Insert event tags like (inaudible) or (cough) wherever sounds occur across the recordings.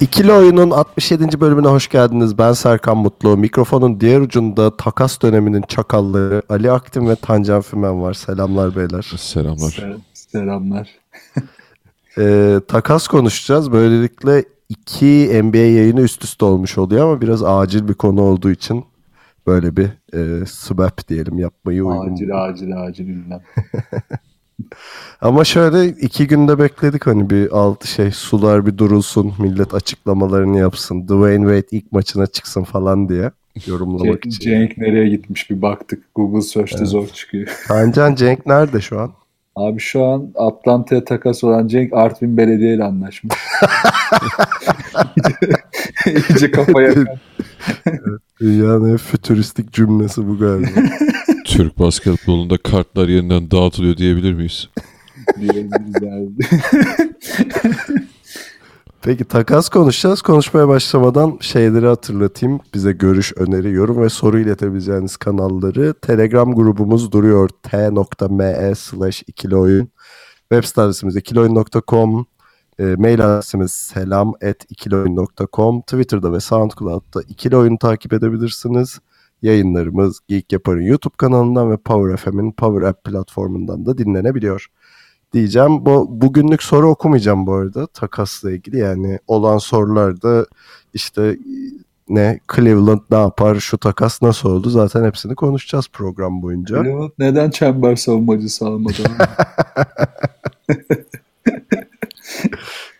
İkili Oyun'un 67. bölümüne hoş geldiniz. Ben Serkan Mutlu. Mikrofonun diğer ucunda takas döneminin çakalları Ali Aktin ve Tancan Fümen var. Selamlar beyler. Selamlar. Sel- Selamlar. Ee, takas konuşacağız. Böylelikle iki NBA yayını üst üste olmuş oluyor ama biraz acil bir konu olduğu için böyle bir e, swap diyelim yapmayı uygun. Acil acil acil ünlem. (laughs) Ama şöyle iki günde bekledik hani bir altı şey sular bir durulsun millet açıklamalarını yapsın. Dwayne Wade ilk maçına çıksın falan diye yorumlamak Cenk, için. Cenk nereye gitmiş bir baktık. Google Search'te zor çıkıyor. (laughs) Tancan Cenk nerede şu an? Abi şu an Atlanta'ya takas olan Cenk Artvin Belediye ile anlaşmış. İyice, (laughs) iyice kafaya Dünyanın en fütüristik cümlesi bu galiba. (laughs) Türk basketbolunda kartlar yeniden dağıtılıyor diyebilir miyiz? (laughs) Peki takas konuşacağız. Konuşmaya başlamadan şeyleri hatırlatayım. Bize görüş, öneri, yorum ve soru iletebileceğiniz kanalları. Telegram grubumuz duruyor. t.me slash ikili. Web site adresimiz ikiloyun.com. E, mail adresimiz selam at ikiloyun.com. Twitter'da ve SoundCloud'da ikili oyunu takip edebilirsiniz. Yayınlarımız Geek Yapar'ın YouTube kanalından ve Power FM'in Power App platformundan da dinlenebiliyor diyeceğim. Bu bugünlük soru okumayacağım bu arada takasla ilgili. Yani olan sorularda işte ne Cleveland ne yapar, şu takas nasıl oldu zaten hepsini konuşacağız program boyunca. Cleveland neden çember savunmacısı almadı?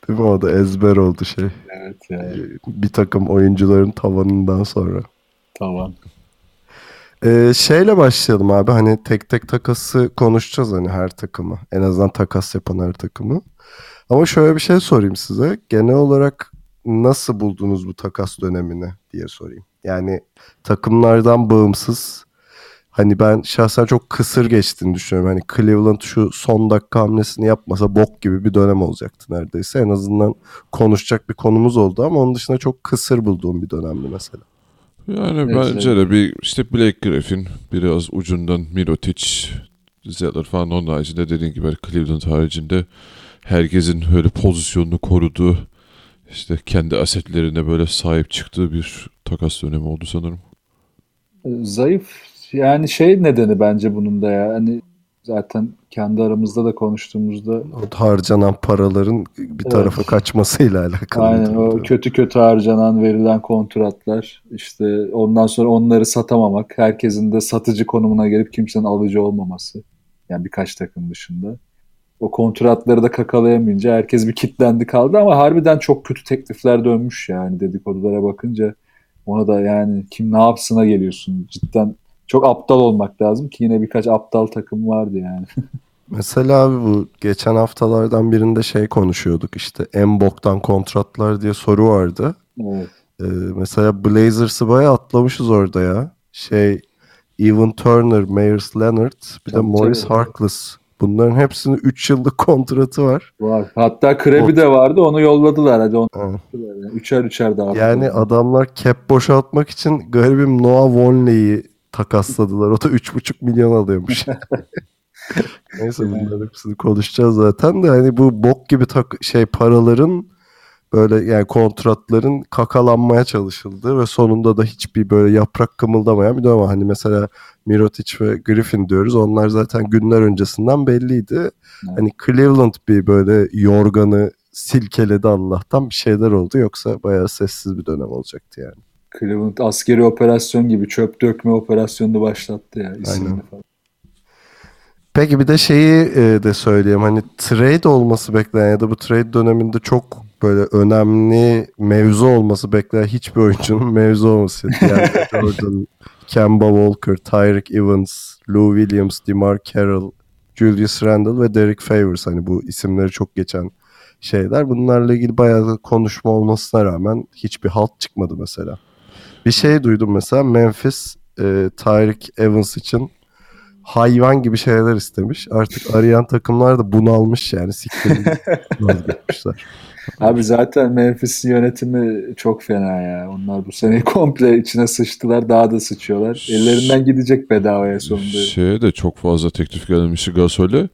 Değil mi? O da ezber oldu şey. evet ya. Bir takım oyuncuların tavanından sonra. Tamam. Ee, şeyle başlayalım abi hani tek tek takası konuşacağız hani her takımı. En azından takas yapan her takımı. Ama şöyle bir şey sorayım size. Genel olarak nasıl buldunuz bu takas dönemini diye sorayım. Yani takımlardan bağımsız hani ben şahsen çok kısır geçtiğini düşünüyorum. Hani Cleveland şu son dakika hamlesini yapmasa bok gibi bir dönem olacaktı neredeyse. En azından konuşacak bir konumuz oldu ama onun dışında çok kısır bulduğum bir dönemdi mesela. Yani Evet, bence de bir işte Blake Griffin biraz ucundan Mirotic, Zeller falan onun haricinde dediğin gibi Cleveland haricinde herkesin öyle pozisyonunu koruduğu işte kendi asetlerine böyle sahip çıktığı bir takas dönemi oldu sanırım. Zayıf yani şey nedeni bence bunun da ya. Hani zaten kendi aramızda da konuştuğumuzda O harcanan paraların bir tarafa kaçmasıyla alakalı. Aynen o kötü kötü harcanan verilen kontratlar işte ondan sonra onları satamamak herkesin de satıcı konumuna gelip kimsenin alıcı olmaması yani birkaç takım dışında. O kontratları da kakalayamayınca herkes bir kitlendi kaldı ama harbiden çok kötü teklifler dönmüş yani dedikodulara bakınca. Ona da yani kim ne yapsına geliyorsun cidden çok aptal olmak lazım ki yine birkaç aptal takım vardı yani. (laughs) Mesela abi bu geçen haftalardan birinde şey konuşuyorduk işte en boktan kontratlar diye soru vardı. Evet. Ee, mesela Blazers'ı bayağı atlamışız orada ya. Şey Evan Turner, Myers Leonard bir de Morris tabii. Harkless. Bunların hepsinin 3 yıllık (laughs) kontratı var. Var. Hatta Krebi de vardı onu yolladılar hadi onu yani. üçer üçer dağıttılar. Yani adamlar cap boşaltmak için garibim Noah Vonley'i takasladılar. O da 3,5 milyon alıyormuş. (laughs) Neyse bunların hepsini konuşacağız zaten de hani bu bok gibi tak şey paraların böyle yani kontratların kakalanmaya çalışıldı ve sonunda da hiçbir böyle yaprak kımıldamayan bir dönem. Hani mesela Mirotic ve Griffin diyoruz. Onlar zaten günler öncesinden belliydi. Hani Cleveland bir böyle yorganı silkeledi Allah'tan bir şeyler oldu. Yoksa bayağı sessiz bir dönem olacaktı yani. Cleveland askeri operasyon gibi çöp dökme operasyonunu başlattı ya Aynen. falan. Peki bir de şeyi e, de söyleyeyim. Hani trade olması beklenen ya da bu trade döneminde çok böyle önemli mevzu olması beklenen hiçbir oyuncunun (laughs) mevzu olması. Yani Jordan, Kemba Walker, Tyreek Evans, Lou Williams, DeMar Carroll, Julius Randle ve Derek Favors. Hani bu isimleri çok geçen şeyler. Bunlarla ilgili bayağı konuşma olmasına rağmen hiçbir halt çıkmadı mesela. Bir şey duydum mesela Memphis e, Tyreek Evans için hayvan gibi şeyler istemiş. Artık arayan takımlar da bunalmış yani siktirin (laughs) vazgeçmişler. Abi zaten Memphis yönetimi çok fena ya. Onlar bu sene komple içine sıçtılar. Daha da sıçıyorlar. Ellerinden gidecek bedavaya sonunda. Şeye de çok fazla teklif gelmişti Gasol'e.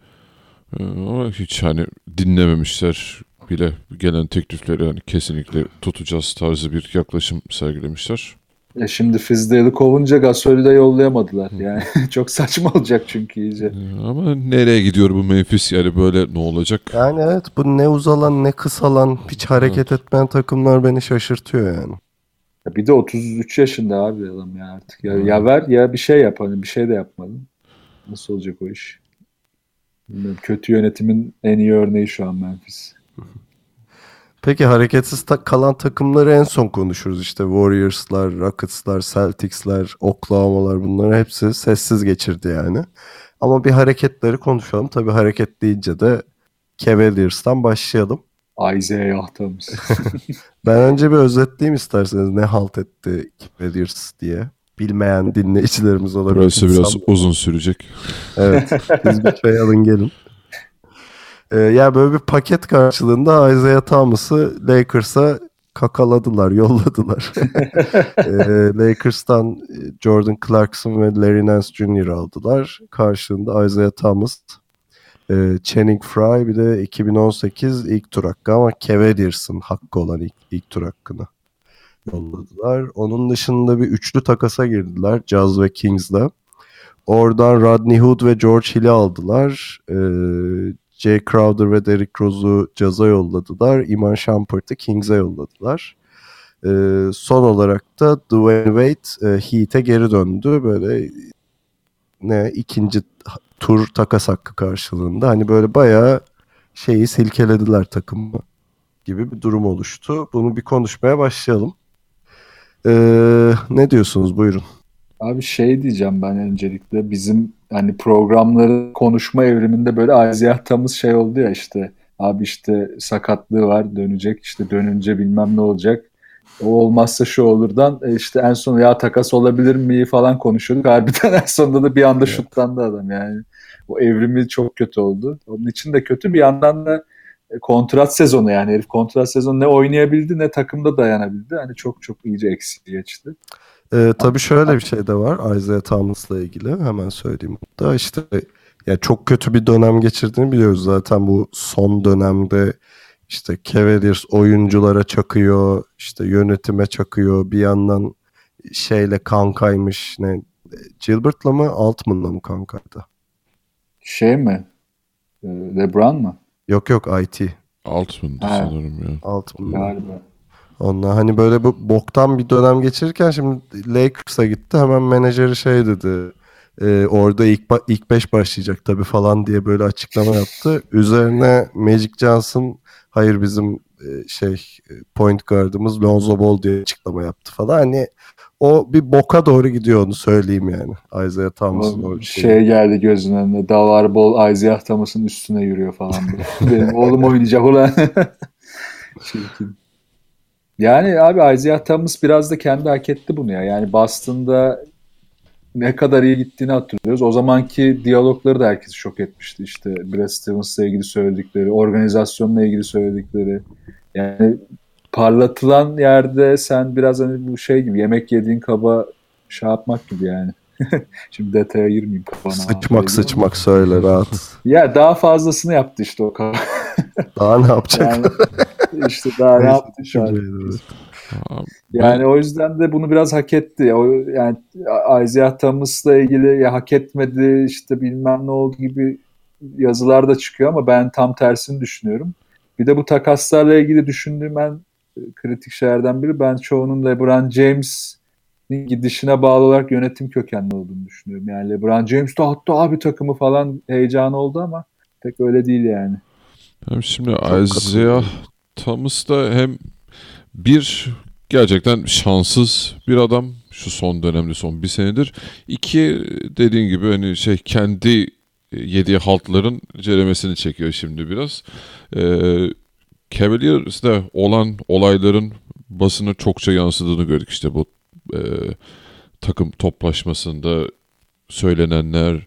Ee, Ama hiç hani dinlememişler bile gelen teklifleri hani kesinlikle tutacağız tarzı bir yaklaşım sergilemişler. E şimdi Fizdale'ı kovunca Gasol'ü de yollayamadılar. Yani (laughs) çok saçma olacak çünkü iyice. Ee, Ama nereye gidiyor bu Memphis yani böyle ne olacak? Yani evet bu ne uzalan ne kısalan hiç hareket etmeyen takımlar beni şaşırtıyor yani. Ya bir de 33 yaşında abi adam ya artık. Ya, ya ver ya bir şey yap. Hani bir şey de yapmadın. Nasıl olacak o iş? Bilmiyorum. Kötü yönetimin en iyi örneği şu an Memphis. Peki hareketsiz ta- kalan takımları en son konuşuruz. İşte Warriors'lar, Rockets'lar, Celtics'ler, Oklahoma'lar bunları hepsi sessiz geçirdi yani. Ama bir hareketleri konuşalım. Tabii hareket deyince de Cavaliers'tan başlayalım. Isaiah Thomas. (laughs) Ben önce bir özetleyeyim isterseniz ne halt etti Cavaliers diye. Bilmeyen dinleyicilerimiz olabilir. Burası biraz uzun sürecek. Evet. Siz bir şey alın gelin. (laughs) Ee, ya böyle bir paket karşılığında Isaiah Thomas'ı Lakers'a kakaladılar, (laughs) yolladılar. (laughs) Ee, Lakers'tan e, Jordan Clarkson ve Larry Nance Jr. aldılar. Karşılığında Isaiah Thomas, e, Channing Frye bir de 2018 ilk tur hakkı ama Cavaliers'ın hakkı olan ilk, ilk tur hakkını yolladılar. Onun dışında bir üçlü takasa girdiler Jazz ve Kings'la. Oradan Rodney Hood ve George Hill'i aldılar. Ee, Jay Crowder ve Derrick Rose'u Jazz'a yolladılar. Iman Shumpert'ı Kings'e yolladılar. Ee, son olarak da Dwayne Wade e, Heat'e geri döndü. Böyle ne ikinci tur takas hakkı karşılığında. Hani böyle bayağı şeyi silkelediler takımı gibi bir durum oluştu. Bunu bir konuşmaya başlayalım. Ee, ne diyorsunuz? Buyurun. Abi şey diyeceğim ben öncelikle bizim hani programları konuşma evriminde böyle Thomas şey oldu ya işte. Abi işte sakatlığı var dönecek işte dönünce bilmem ne olacak. O olmazsa şu olurdan e, işte en son ya takas olabilir mi? falan konuşuyorduk. Harbiden en sonunda da bir anda şutlandı adam yani. O evrimi çok kötü oldu. Onun için de kötü bir yandan da e, kontrat sezonu yani. Herif kontrat sezonu ne oynayabildi ne takımda dayanabildi. Hani çok çok iyice eksiği geçti. Ee, tabii şöyle bir şey de var Isaiah Thomas'la ilgili hemen söyleyeyim. Da işte ya çok kötü bir dönem geçirdiğini biliyoruz zaten bu son dönemde işte Cavaliers oyunculara çakıyor, işte yönetime çakıyor. Bir yandan şeyle kankaymış ne Gilbert'la mı Altman'la mı kankaydı? Şey mi? E, LeBron mı? Yok yok IT. Altman'dı sanırım ya. Altman'la. Galiba. Onunla hani böyle bu boktan bir dönem geçirirken şimdi Lakers'a gitti hemen menajeri şey dedi. e, orada ilk ilk 5 başlayacak tabii falan diye böyle açıklama yaptı. (laughs) Üzerine Magic Johnson hayır bizim e, şey e, point guardımız Lonzo Ball diye açıklama yaptı falan. Hani o bir boka doğru gidiyor onu söyleyeyim yani. Isaiah Thomas'ın O şey şeyi. geldi gözünün önüne. Davar bol Isaiah Thomas'ın üstüne yürüyor falan. (laughs) Benim oğlum oynayacak ulan. (laughs) Çirkin. Yani abi Isaiah Thomas biraz da kendi hak etti bunu ya. Yani Boston'da ne kadar iyi gittiğini hatırlıyoruz. O zamanki diyalogları da herkesi şok etmişti. İşte Brad Stevens'la ilgili söyledikleri, organizasyonla ilgili söyledikleri. Yani parlatılan yerde sen biraz hani bu şey gibi yemek yediğin kaba şey yapmak gibi yani. (laughs) Şimdi detaya girmeyeyim kafana. Sıçmak sıçmak söyle rahat. Ya daha fazlasını yaptı işte o kafa. Daha ne yapacak? Yani işte daha ne yaptı şu an. Evet. Abi, Yani o yüzden de bunu biraz hak etti. O yani Isaiah Thomas'la ilgili ya hak etmedi işte bilmem ne oldu gibi yazılar da çıkıyor ama ben tam tersini düşünüyorum. Bir de bu takaslarla ilgili düşündüğüm en e, kritik şeylerden biri ben çoğunun LeBron James'in gidişine bağlı olarak yönetim kökenli olduğunu düşünüyorum. Yani LeBron James dağıttı abi takımı falan heyecanı oldu ama pek öyle değil yani. Hem şimdi katılıyorum. Isaiah Thomas da hem bir gerçekten şanssız bir adam şu son dönemde son bir senedir. İki dediğin gibi hani şey kendi yediği haltların ceremesini çekiyor şimdi biraz. Ee, Cavaliers'de olan olayların basına çokça yansıdığını gördük. İşte bu e, takım toplaşmasında söylenenler,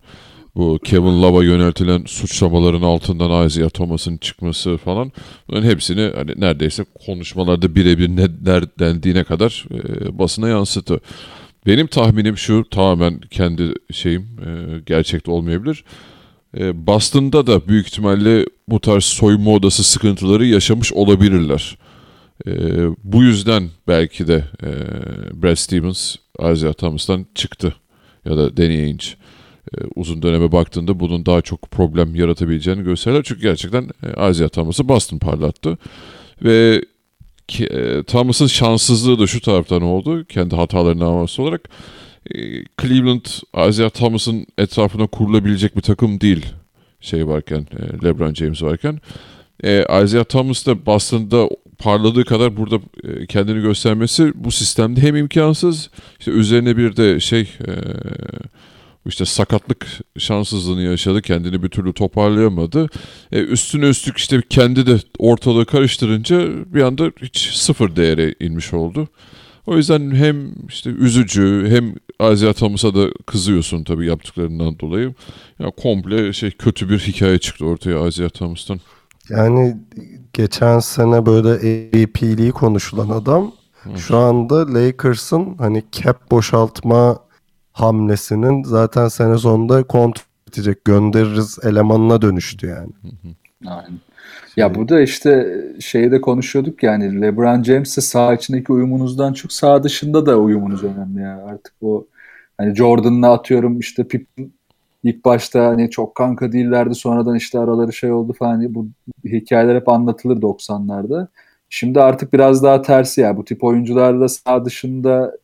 bu Kevin Love'a yöneltilen suçlamaların altından Isaiah Thomas'ın çıkması falan. Bunların hepsini hani neredeyse konuşmalarda birebir ne dendiğine kadar e, basına yansıttı. Benim tahminim şu tamamen kendi şeyim e, gerçekte olmayabilir. E, Boston'da da büyük ihtimalle bu tarz soyunma odası sıkıntıları yaşamış olabilirler. E, bu yüzden belki de e, Brad Stevens Isaiah Thomas'tan çıktı ya da Danny Ainge. E, uzun döneme baktığında bunun daha çok problem yaratabileceğini gösterirler. Çünkü gerçekten e, Isaiah Thomas'ı Boston parlattı. Ve e, Thomas'ın şanssızlığı da şu taraftan oldu. Kendi hatalarına havası olarak. E, Cleveland Isaiah Thomas'ın etrafına kurulabilecek bir takım değil. Şey varken, e, LeBron James varken. E, Isaiah Thomas da Boston'da parladığı kadar burada e, kendini göstermesi bu sistemde hem imkansız. İşte üzerine bir de şey e, işte sakatlık şanssızlığını yaşadı. Kendini bir türlü toparlayamadı. E, üstüne üstlük işte kendi de ortalığı karıştırınca bir anda hiç sıfır değere inmiş oldu. O yüzden hem işte üzücü hem Isaiah Thomas'a da kızıyorsun tabii yaptıklarından dolayı. Ya komple şey kötü bir hikaye çıktı ortaya Isaiah Thomas'tan. Yani geçen sene böyle AVP'liği konuşulan adam şu anda Lakers'ın hani cap boşaltma hamlesinin zaten sene sonunda kont bitecek göndeririz elemanına dönüştü yani. Aynen. Ya burada işte şeyi de konuşuyorduk yani LeBron James'e sağ içindeki uyumunuzdan çok sağ dışında da uyumunuz önemli ya. Artık o hani Jordan'la atıyorum işte Pippen ilk başta hani çok kanka değillerdi sonradan işte araları şey oldu falan bu hikayeler hep anlatılır 90'larda. Şimdi artık biraz daha tersi ya bu tip oyuncularla sağ dışında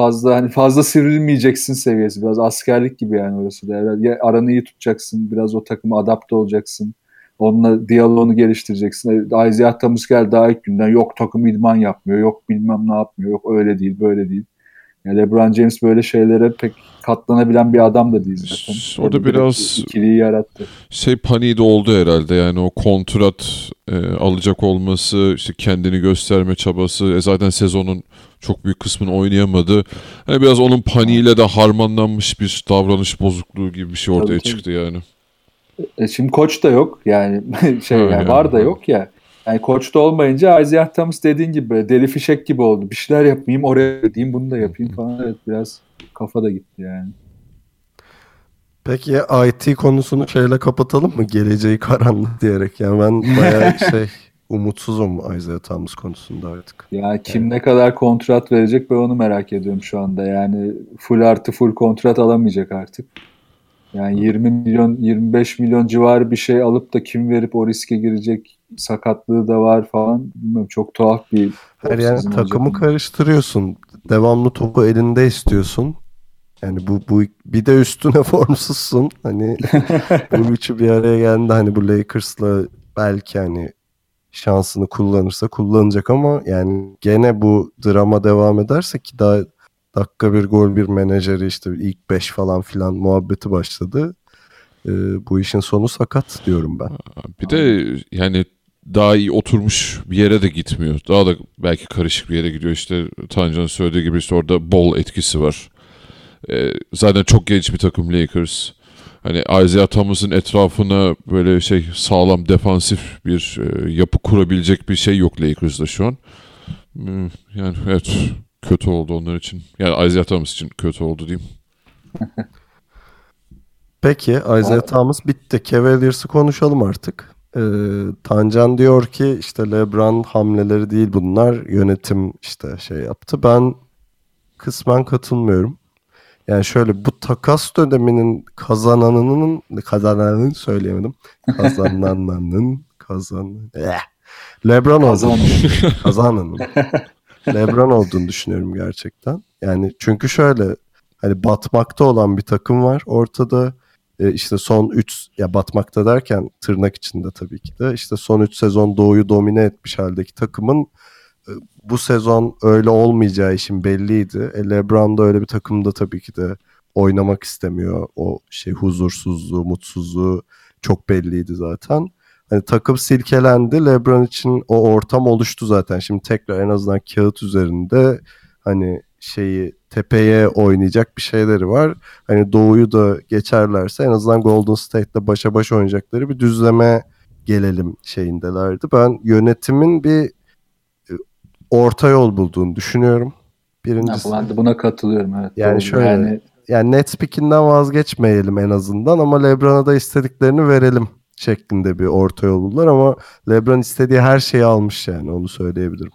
fazla hani fazla sivrilmeyeceksin seviyesi biraz askerlik gibi yani orası da. Yani ya aranı iyi tutacaksın biraz o takıma adapte olacaksın. Onunla diyaloğunu geliştireceksin. Isaiah Thomas geldi daha ilk günden yok takım idman yapmıyor yok bilmem ne yapmıyor yok öyle değil böyle değil. Yani LeBron James böyle şeylere pek katlanabilen bir adam da değil zaten. Orada biraz ikiliyi yarattı. Şey paniği de oldu herhalde yani o kontrat e, alacak olması, işte kendini gösterme çabası, e, zaten sezonun çok büyük kısmını oynayamadı. Hani biraz onun paniğiyle de harmanlanmış bir davranış bozukluğu gibi bir şey ortaya Tabii, tabii. çıktı yani. E şimdi koç da yok yani (laughs) şey yani yani, var da yok ya. Yani koç da olmayınca Isaiah Thomas dediğin gibi böyle deli fişek gibi oldu. Bir şeyler yapmayayım oraya gideyim bunu da yapayım falan. Evet biraz kafa da gitti yani. Peki IT konusunu şeyle kapatalım mı? Geleceği karanlık diyerek. Yani ben bayağı (laughs) şey umutsuzum Isaiah Thomas konusunda artık. Ya kim ne kadar kontrat verecek ben onu merak ediyorum şu anda. Yani full artı full kontrat alamayacak artık. Yani 20 milyon 25 milyon civarı bir şey alıp da kim verip o riske girecek sakatlığı da var falan. Bilmiyorum çok tuhaf bir Her yani takımı olacak. karıştırıyorsun. Devamlı topu elinde istiyorsun. Yani bu bu bir de üstüne (laughs) formsuzsun. Hani (laughs) bu üçü bir araya geldi. Hani bu Lakers'la belki hani şansını kullanırsa kullanacak ama yani gene bu drama devam ederse ki daha dakika bir gol bir menajeri işte ilk beş falan filan muhabbeti başladı. Ee, bu işin sonu sakat diyorum ben. Bir de yani daha iyi oturmuş bir yere de gitmiyor. Daha da belki karışık bir yere gidiyor. İşte Tancan'ın söylediği gibi işte orada bol etkisi var. Ee, zaten çok genç bir takım Lakers. Hani Isaiah Thomas'ın etrafına böyle şey sağlam defansif bir e, yapı kurabilecek bir şey yok Lakers'da şu an. Hmm, Yani evet kötü oldu onlar için. Yani Isaiah Thomas için kötü oldu diyeyim. (laughs) Peki Isaiah Thomas bitti. Cavaliers'ı konuşalım artık. Ee, Tancan diyor ki işte LeBron hamleleri değil bunlar. Yönetim işte şey yaptı. Ben kısmen katılmıyorum. Yani şöyle bu takas döneminin kazananının kazananın söyleyemedim. Kazananının (laughs) kazan Eh. LeBron olduğunu kazananın. (laughs) LeBron olduğunu düşünüyorum gerçekten. Yani çünkü şöyle hani batmakta olan bir takım var. Ortada e, işte son 3 ya batmakta derken tırnak içinde tabii ki de işte son 3 sezon doğuyu domine etmiş haldeki takımın bu sezon öyle olmayacağı işin belliydi. E, LeBron da öyle bir takımda tabii ki de oynamak istemiyor. O şey huzursuzluğu, mutsuzluğu çok belliydi zaten. Hani takım silkelendi. LeBron için o ortam oluştu zaten. Şimdi tekrar en azından kağıt üzerinde hani şeyi tepeye oynayacak bir şeyleri var. Hani doğuyu da geçerlerse en azından Golden State'le başa baş oynayacakları bir düzleme gelelim şeyindelerdi. Ben yönetimin bir e, orta yol bulduğunu düşünüyorum. Ya, Birincisi ben de buna katılıyorum evet. Yani Doğru. şöyle- yani yani net pick'inden vazgeçmeyelim en azından ama LeBron'a da istediklerini verelim şeklinde bir orta yol buldular ama LeBron istediği her şeyi almış yani onu söyleyebilirim.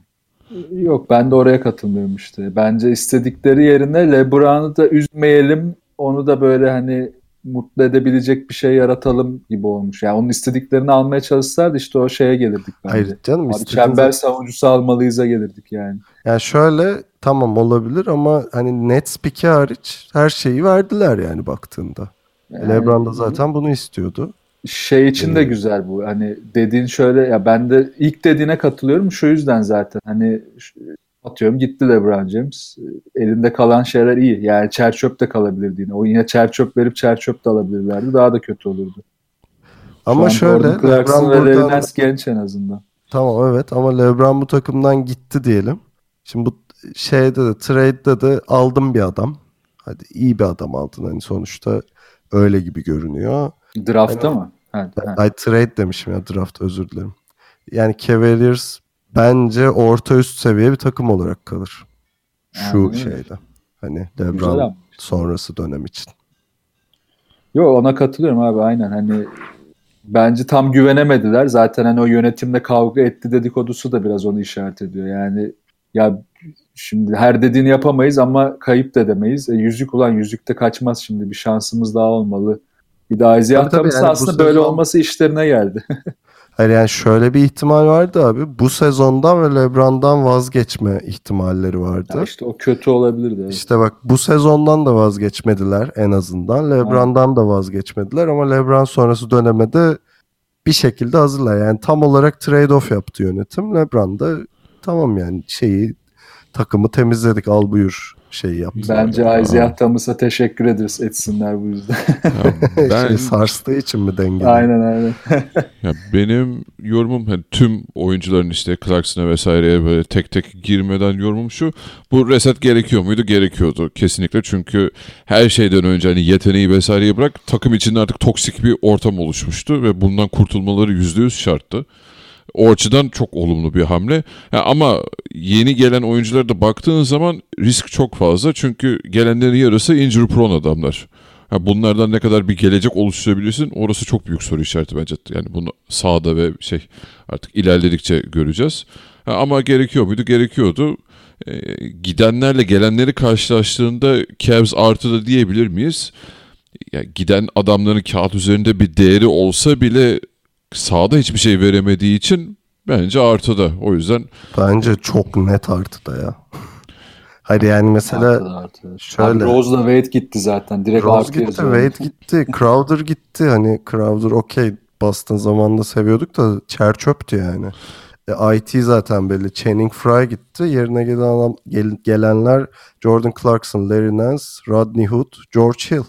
Yok ben de oraya katılmıyorum işte. Bence istedikleri yerine LeBron'u da üzmeyelim. Onu da böyle hani mutlu edebilecek bir şey yaratalım gibi olmuş. Yani onun istediklerini almaya çalışsalardı işte o şeye gelirdik bence. Hayır canım Abi istediğin çember savunucusu almalıyız'a gelirdik yani. Yani şöyle tamam olabilir ama hani net pick'i hariç her şeyi verdiler yani baktığında. Yani LeBron da zaten bunu istiyordu. şey için de güzel bu. Hani dediğin şöyle ya ben de ilk dediğine katılıyorum şu yüzden zaten. Hani atıyorum gitti LeBron James. Elinde kalan şeyler iyi. Yani çerçöp de kalabilirdi yine. O yine çerçöp verip çerçöp de alabilirlerdi. Daha da kötü olurdu. Ama şöyle LeBron ve buradan Nance genç en azından. Tamam evet ama LeBron bu takımdan gitti diyelim. Şimdi bu şeyde de trade'de de aldım bir adam. Hadi iyi bir adam aldın hani sonuçta öyle gibi görünüyor. Draftta mı? Ha, ha. Ay trade demişim ya draft özür dilerim. Yani Cavaliers bence orta üst seviye bir takım olarak kalır. Şu Yani, şeyde. Hani ama. sonrası dönem için. Yok ona katılıyorum abi aynen hani bence tam güvenemediler. Zaten hani o yönetimle kavga etti dedikodusu da biraz onu işaret ediyor. Yani ya şimdi her dediğini yapamayız ama kayıp da demeyiz. E, yüzük ulan yüzükte kaçmaz şimdi bir şansımız daha olmalı. Bir de Isaiah Tabii yani aslında böyle sezon- olması işlerine geldi. (laughs) Hayır yani şöyle bir ihtimal vardı abi. Bu sezondan ve LeBron'dan vazgeçme ihtimalleri vardı. Ya işte o kötü olabilirdi. evet. İşte bak bu sezondan da vazgeçmediler en azından. LeBron'dan da vazgeçmediler ama LeBron sonrası dönemede bir şekilde hazırlar. Yani tam olarak trade-off yaptı yönetim. LeBron da tamam yani şeyi takımı temizledik al buyur şeyi yaptı. Bence Isaiah Thomas'a teşekkür ederiz etsinler bu yüzden. Ya (laughs) ben Şey sarstığı için mi dengeli? aynen aynen. (laughs) Ya benim yorumum hani tüm oyuncuların işte Clarkson'a vesaireye böyle tek tek girmeden yorumum şu. Bu reset gerekiyor muydu? Gerekiyordu kesinlikle. Çünkü her şeyden önce hani yeteneği vesaireyi bırak takım içinde artık toksik bir ortam oluşmuştu ve bundan kurtulmaları %100 şarttı. O açıdan çok olumlu bir hamle. Ha, ama yeni gelen oyunculara da baktığın zaman risk çok fazla. Çünkü gelenlerin yarısı injury prone adamlar. Ha, bunlardan ne kadar bir gelecek oluşturabilirsin orası çok büyük soru işareti bence. Yani bunu sahada ve şey artık ilerledikçe göreceğiz. Ha, ama gerekiyor muydu? Gerekiyordu. Ee, gidenlerle gelenleri karşılaştığında Cavs artı da diyebilir miyiz? Yani giden adamların kağıt üzerinde bir değeri olsa bile sahada hiçbir şey veremediği için bence artıda. O yüzden Bence çok net artıda ya. (laughs) Hayır yani mesela Artı da artı. şöyle- Abi Rose'la Wade gitti zaten. Direkt Rose gitti. Wade gitti, (laughs) Crowder gitti. Hani Crowder okey Boston zamanında seviyorduk da çer çöptü yani. E, IT zaten belli. Channing Frye gitti. Yerine gelen adam, gel- gelenler Jordan Clarkson, Larry Nance, Rodney Hood, George Hill.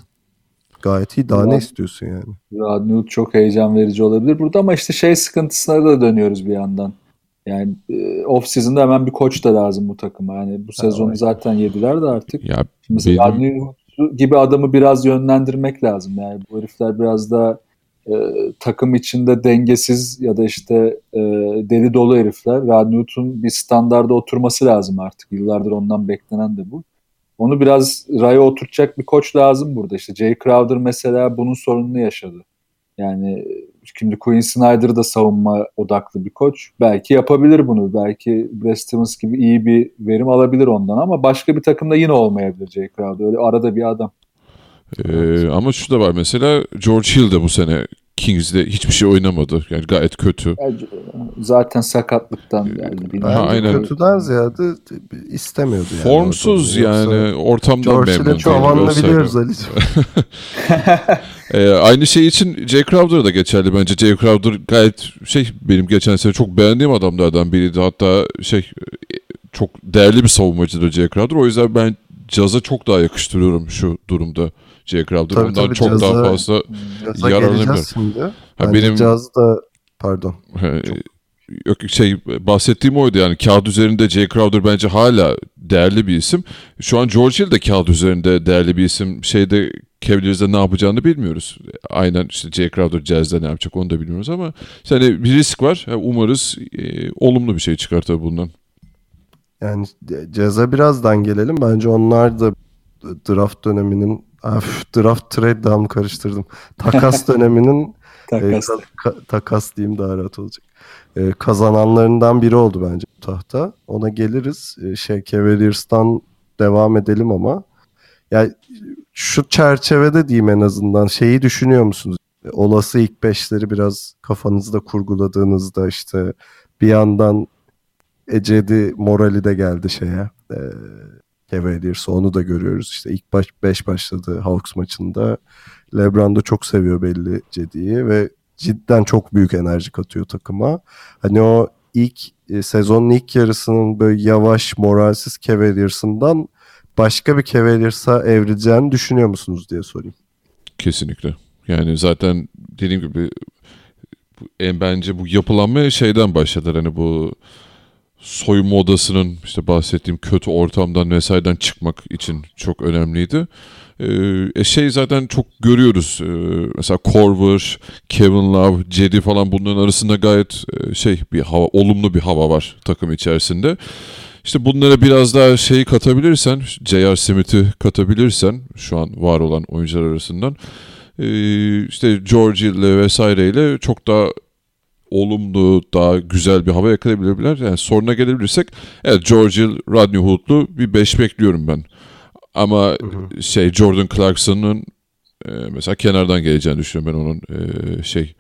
Gayet iyi. Daha ne Ulan. istiyorsun yani? Rodney Hood çok heyecan verici olabilir burada ama işte şey sıkıntısına da dönüyoruz bir yandan. Yani e, off season'da hemen bir koç da lazım bu takıma. Yani bu sezonu evet. zaten yediler de artık. ya Mesela benim- gibi adamı biraz yönlendirmek lazım. Yani bu herifler biraz da e, takım içinde dengesiz ya da işte e, deli dolu herifler. Rodney Hood'un bir standarda oturması lazım artık. Yıllardır ondan beklenen de bu. Onu biraz raya oturtacak bir koç lazım burada. İşte Jay Crowder mesela bunun sorununu yaşadı. Yani şimdi Quinn Snyder da savunma odaklı bir koç. Belki yapabilir bunu. Belki Brad gibi iyi bir verim alabilir ondan ama başka bir takımda yine olmayabilir Jay Crowder. Öyle arada bir adam. Ee, ama şu da var mesela George Hill de bu sene Kings'de hiçbir şey oynamadı. Yani gayet kötü. Yani zaten sakatlıktan geldi. Bence bilmiyorum. aynen. kötüden ziyade istemiyordu yani. Formsuz. Yoksa yani ortamdan George memnun tavanını vesaire. biliyoruz Ali'ciğim. (laughs) Ee, aynı şey için Jay Crowder'a da geçerli bence. Jay Crowder gayet şey benim geçen sene çok beğendiğim adamlardan biriydi. Hatta şey e, çok değerli bir savunmacıdır Jay Crowder. O yüzden ben Caz'a çok daha yakıştırıyorum şu durumda Jay Crowder. Tabii, tabii, çok Jazz'a- daha fazla yararlanabilir. Ha, benim Jazz da Pardon. He, Yok şey bahsettiğim oydu yani kağıt üzerinde Jay Crowder bence hala değerli bir isim. Şu an George Hill de kağıt üzerinde değerli bir isim. Şeyde Cavaliers'de ne yapacağını bilmiyoruz. Aynen işte Jay Crowder Jazz'de ne yapacak onu da bilmiyoruz ama yani bir risk var. Umarız e, olumlu bir şey çıkar tabii bundan. Yani Jazz'a birazdan gelelim. Bence onlar da draft döneminin Af, draft trade mı karıştırdım? Takas (laughs) döneminin Takas. e, ka- takas diyeyim daha rahat olacak. E, kazananlarından biri oldu bence bu tahta. Ona geliriz. E, şey Cavaliers'tan devam edelim ama yani şu çerçevede diyeyim en azından şeyi düşünüyor musunuz? E, Olası ilk beşleri biraz kafanızda kurguladığınızda işte bir yandan Ecedi morali de geldi şeye. E, Cavaliers'a onu da görüyoruz. İşte ilk baş 5 başladı Hawks maçında. LeBron da çok seviyor belli Cedi'yi ve cidden çok büyük enerji katıyor takıma. Hani o ilk e, sezonun ilk yarısının böyle yavaş moralsiz Cavaliers'ından başka bir Cavaliers'a evrileceğini düşünüyor musunuz diye sorayım. Kesinlikle. Yani zaten dediğim gibi en bence bu yapılanma şeyden başladı. Hani bu soyunma odasının işte bahsettiğim kötü ortamdan vesaireden çıkmak için çok önemliydi. Ee, e şey zaten çok görüyoruz. Ee, mesela Korver, Kevin Love, Cedi falan bunların arasında gayet e, şey bir hava, olumlu bir hava var takım içerisinde. İşte bunlara biraz daha şeyi katabilirsen, J.R. Smith'i katabilirsen şu an var olan oyuncular arasından ee, işte George ile vesaireyle çok daha olumlu, daha güzel bir hava yakalayabilirler. Yani soruna gelebilirsek evet George Hill, Rodney Hood'lu bir 5 bekliyorum ben. Ama şey Jordan Clarkson'ın e, mesela kenardan geleceğini düşünüyorum ben onun e, şey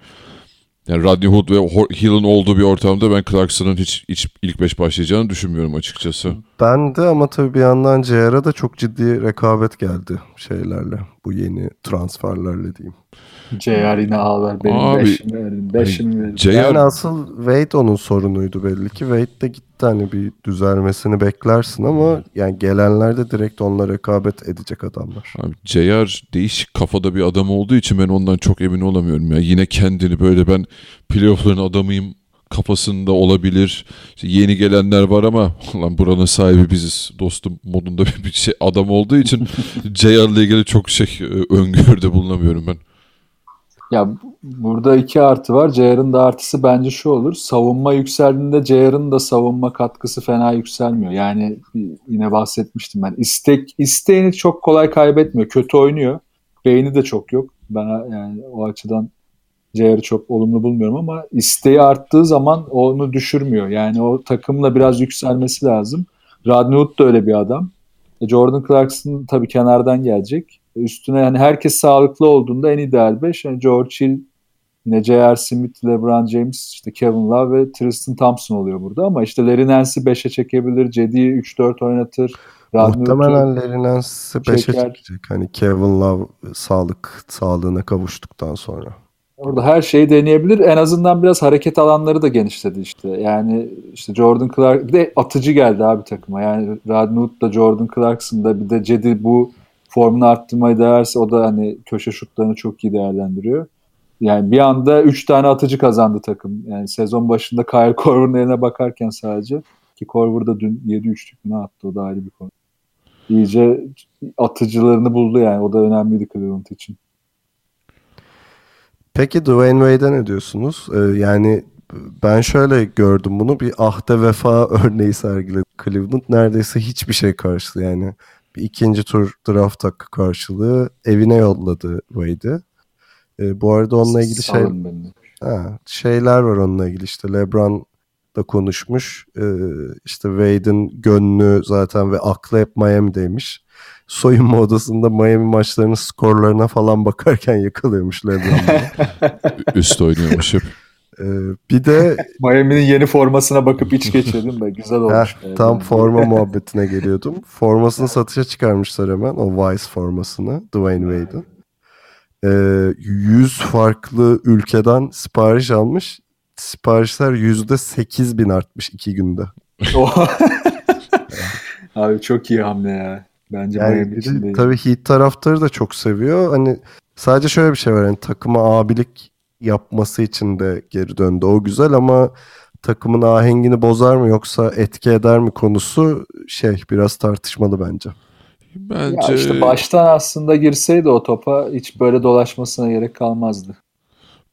yani Rodney Hood ve Hill'in olduğu bir ortamda ben Clarkson'ın hiç, hiç ilk 5 başlayacağını düşünmüyorum açıkçası. Ben de ama tabii bir yandan JR'a da çok ciddi rekabet geldi şeylerle. Bu yeni transferlerle diyeyim. JR yine ver. Benim Abi, beşimi verin. Beşimi verin. JR Yani asıl Wade onun sorunuydu belli ki. Wade de gitti hani bir düzelmesini beklersin ama yani gelenler de direkt onunla rekabet edecek adamlar. Abi JR değişik kafada bir adam olduğu için ben ondan çok emin olamıyorum ya. Yine kendini böyle ben playoff'ların adamıyım kafasında olabilir. İşte yeni gelenler var ama lan buranın sahibi biziz dostum modunda bir şey adam olduğu için (laughs) JR ile ilgili çok şey e, öngörüde bulunamıyorum ben. Ya bu- burada iki artı var. JR'ın da artısı bence şu olur. Savunma yükseldiğinde JR'ın da savunma katkısı fena yükselmiyor. Yani yine bahsetmiştim ben. İstek isteğini çok kolay kaybetmiyor. Kötü oynuyor. Beyni de çok yok. Ben yani o açıdan JR'ı çok olumlu bulmuyorum ama isteği arttığı zaman onu düşürmüyor. Yani o takımla biraz yükselmesi lazım. Hood da öyle bir adam. E, Jordan Clarkson tabii kenardan gelecek. Üstüne yani herkes sağlıklı olduğunda en ideal 5. Yani George Hill, yine J.R. Smith, LeBron James, işte Kevin Love ve Tristan Thompson oluyor burada. Ama işte Larry Nance'i 5'e çekebilir. Cedi'yi 3-4 oynatır. Hood'u- Muhtemelen Larry Nance'i 5'e Çeker. çekecek. Hani Kevin Love sağlık sağlığına kavuştuktan sonra. Orada her şeyi deneyebilir. En azından biraz hareket alanları da genişledi işte. Yani işte Jordan Clark bir de atıcı geldi abi takıma. Yani Hood da Jordan Clarkson da bir de Cedi bu formunu arttırmayı değerse o da hani köşe şutlarını çok iyi değerlendiriyor. Yani bir anda 3 tane atıcı kazandı takım. Yani sezon başında Kyle Korver'ın eline bakarken sadece ki Korver da dün 7 üçlük ne attı o da ayrı bir konu. İyice atıcılarını buldu yani. O da önemliydi Cleveland için. Peki Dwayne Wade'e ne diyorsunuz? Ee, yani ben şöyle gördüm bunu bir ahde vefa (laughs) örneği sergiledi Cleveland. Neredeyse hiçbir şey karşılığı yani. Bir ikinci tur draft hakkı karşılığı evine yolladı Wade'i. Ee, bu arada onunla ilgili şey, ha, şeyler var onunla ilgili işte LeBron da konuşmuş. Ee, işte Wade'in gönlü zaten ve aklı hep Miami'deymiş. Soyunma (laughs) odasında Miami maçlarının skorlarına falan bakarken yakalıyormuş LeBron. Üst oynuyormuş hep. Ee, bir de (laughs) Miami'nin yeni formasına bakıp iç geçirdim de güzel olmuş. heh, tam forma muhabbetine geliyordum. Formasını satışa çıkarmışlar hemen o Vice formasını Dwayne Wade'in. Ee, 100 farklı ülkeden sipariş almış. Siparişler %8 bin artmış iki günde. (laughs) Abi çok iyi hamle ya. Bence Yani Miami için de iyi. tabii Heat taraftarı da çok seviyor. Hani sadece şöyle bir şey var. Hani takıma abilik yapması için de geri döndü. O güzel ama takımın ahengini bozar mı yoksa etki eder mi konusu şey biraz tartışmalı bence. Bence Ya işte baştan aslında girseydi o topa hiç böyle dolaşmasına gerek kalmazdı.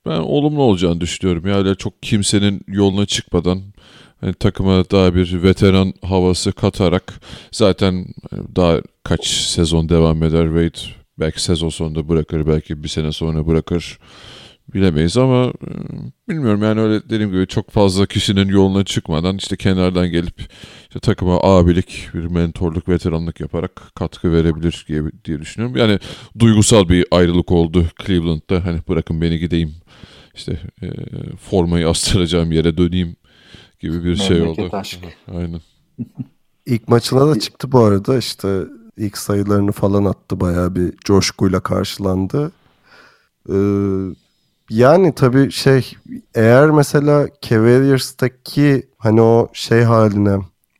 ben olumlu olacağını düşünüyorum. Yani çok kimsenin yoluna çıkmadan hani takıma daha bir veteran havası katarak zaten daha kaç sezon devam eder Wade belki sezon sonunda bırakır belki bir sene sonra bırakır bilemeyiz ama e, bilmiyorum yani öyle dediğim gibi çok fazla kişinin yoluna çıkmadan işte kenardan gelip işte takıma abilik bir mentorluk veteranlık yaparak katkı verebilir diye, diye düşünüyorum. Yani duygusal bir ayrılık oldu Cleveland'da hani bırakın beni gideyim işte e, formayı astıracağım yere döneyim gibi bir şey Memleket oldu. aşkı. (laughs) Aynen. İlk maçına da çıktı bu arada işte ilk sayılarını falan attı bayağı bir coşkuyla karşılandı. Ee, yani tabii şey eğer mesela Cavaliers'taki hani o şey haline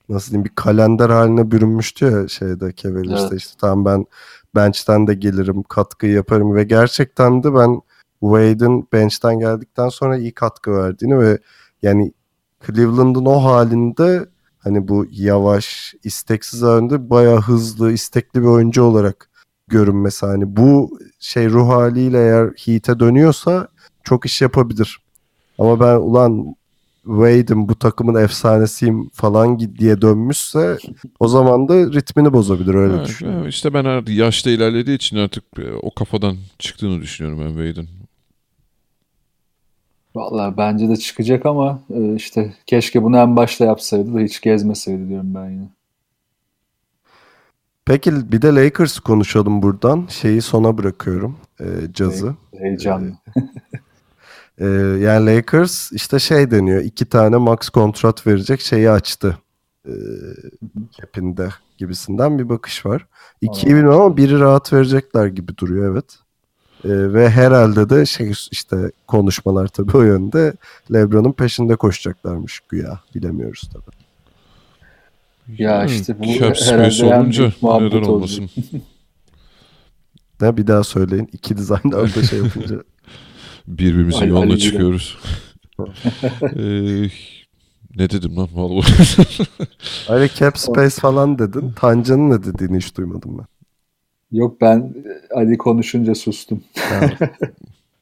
nasıl diyeyim bir kalender haline bürünmüştü ya şeyde Cavaliers'te Evet. işte tamam ben bench'ten de gelirim katkı yaparım ve gerçekten de ben Wade'in bench'ten geldikten sonra iyi katkı verdiğini ve yani Cleveland'ın o halinde hani bu yavaş, isteksiz halinde bayağı hızlı, istekli bir oyuncu olarak görünmesi. Hani bu şey ruh haliyle eğer Heat'e dönüyorsa çok iş yapabilir. Ama ben ulan Wade'im bu takımın efsanesiyim falan diye dönmüşse o zaman da ritmini bozabilir öyle Evet, düşünüyorum. evet, işte ben artık yaşta ilerlediği için artık e, o kafadan çıktığını düşünüyorum ben Wade'in. Vallahi bence de çıkacak ama e, işte keşke bunu en başta yapsaydı da hiç gezmeseydi diyorum ben yine. Peki bir de Lakers konuşalım buradan. Şeyi sona bırakıyorum. E, cazı. Heyecanlı. Ee, yani Lakers işte şey deniyor iki tane max kontrat verecek şeyi açtı cap'inde gibisinden bir bakış var. İkiyi Aa. bilmiyorum ama biri rahat verecekler gibi duruyor evet. Ee, ve herhalde de şey işte konuşmalar tabii o yönde LeBron'un peşinde koşacaklarmış güya bilemiyoruz tabii. Ya Yani işte bu cap space olunca neden olmasın. (laughs) Ne bir daha söyleyin iki dizayn anda şey yapınca. (laughs) Birbirimizin Ali- yoluna çıkıyoruz. (laughs) Ee, ne dedim lan vallahi. (laughs) Ayrıca cap space falan dedin. Tancan'ın ne dediğini hiç duymadım ben. Yok ben Ali konuşunca sustum.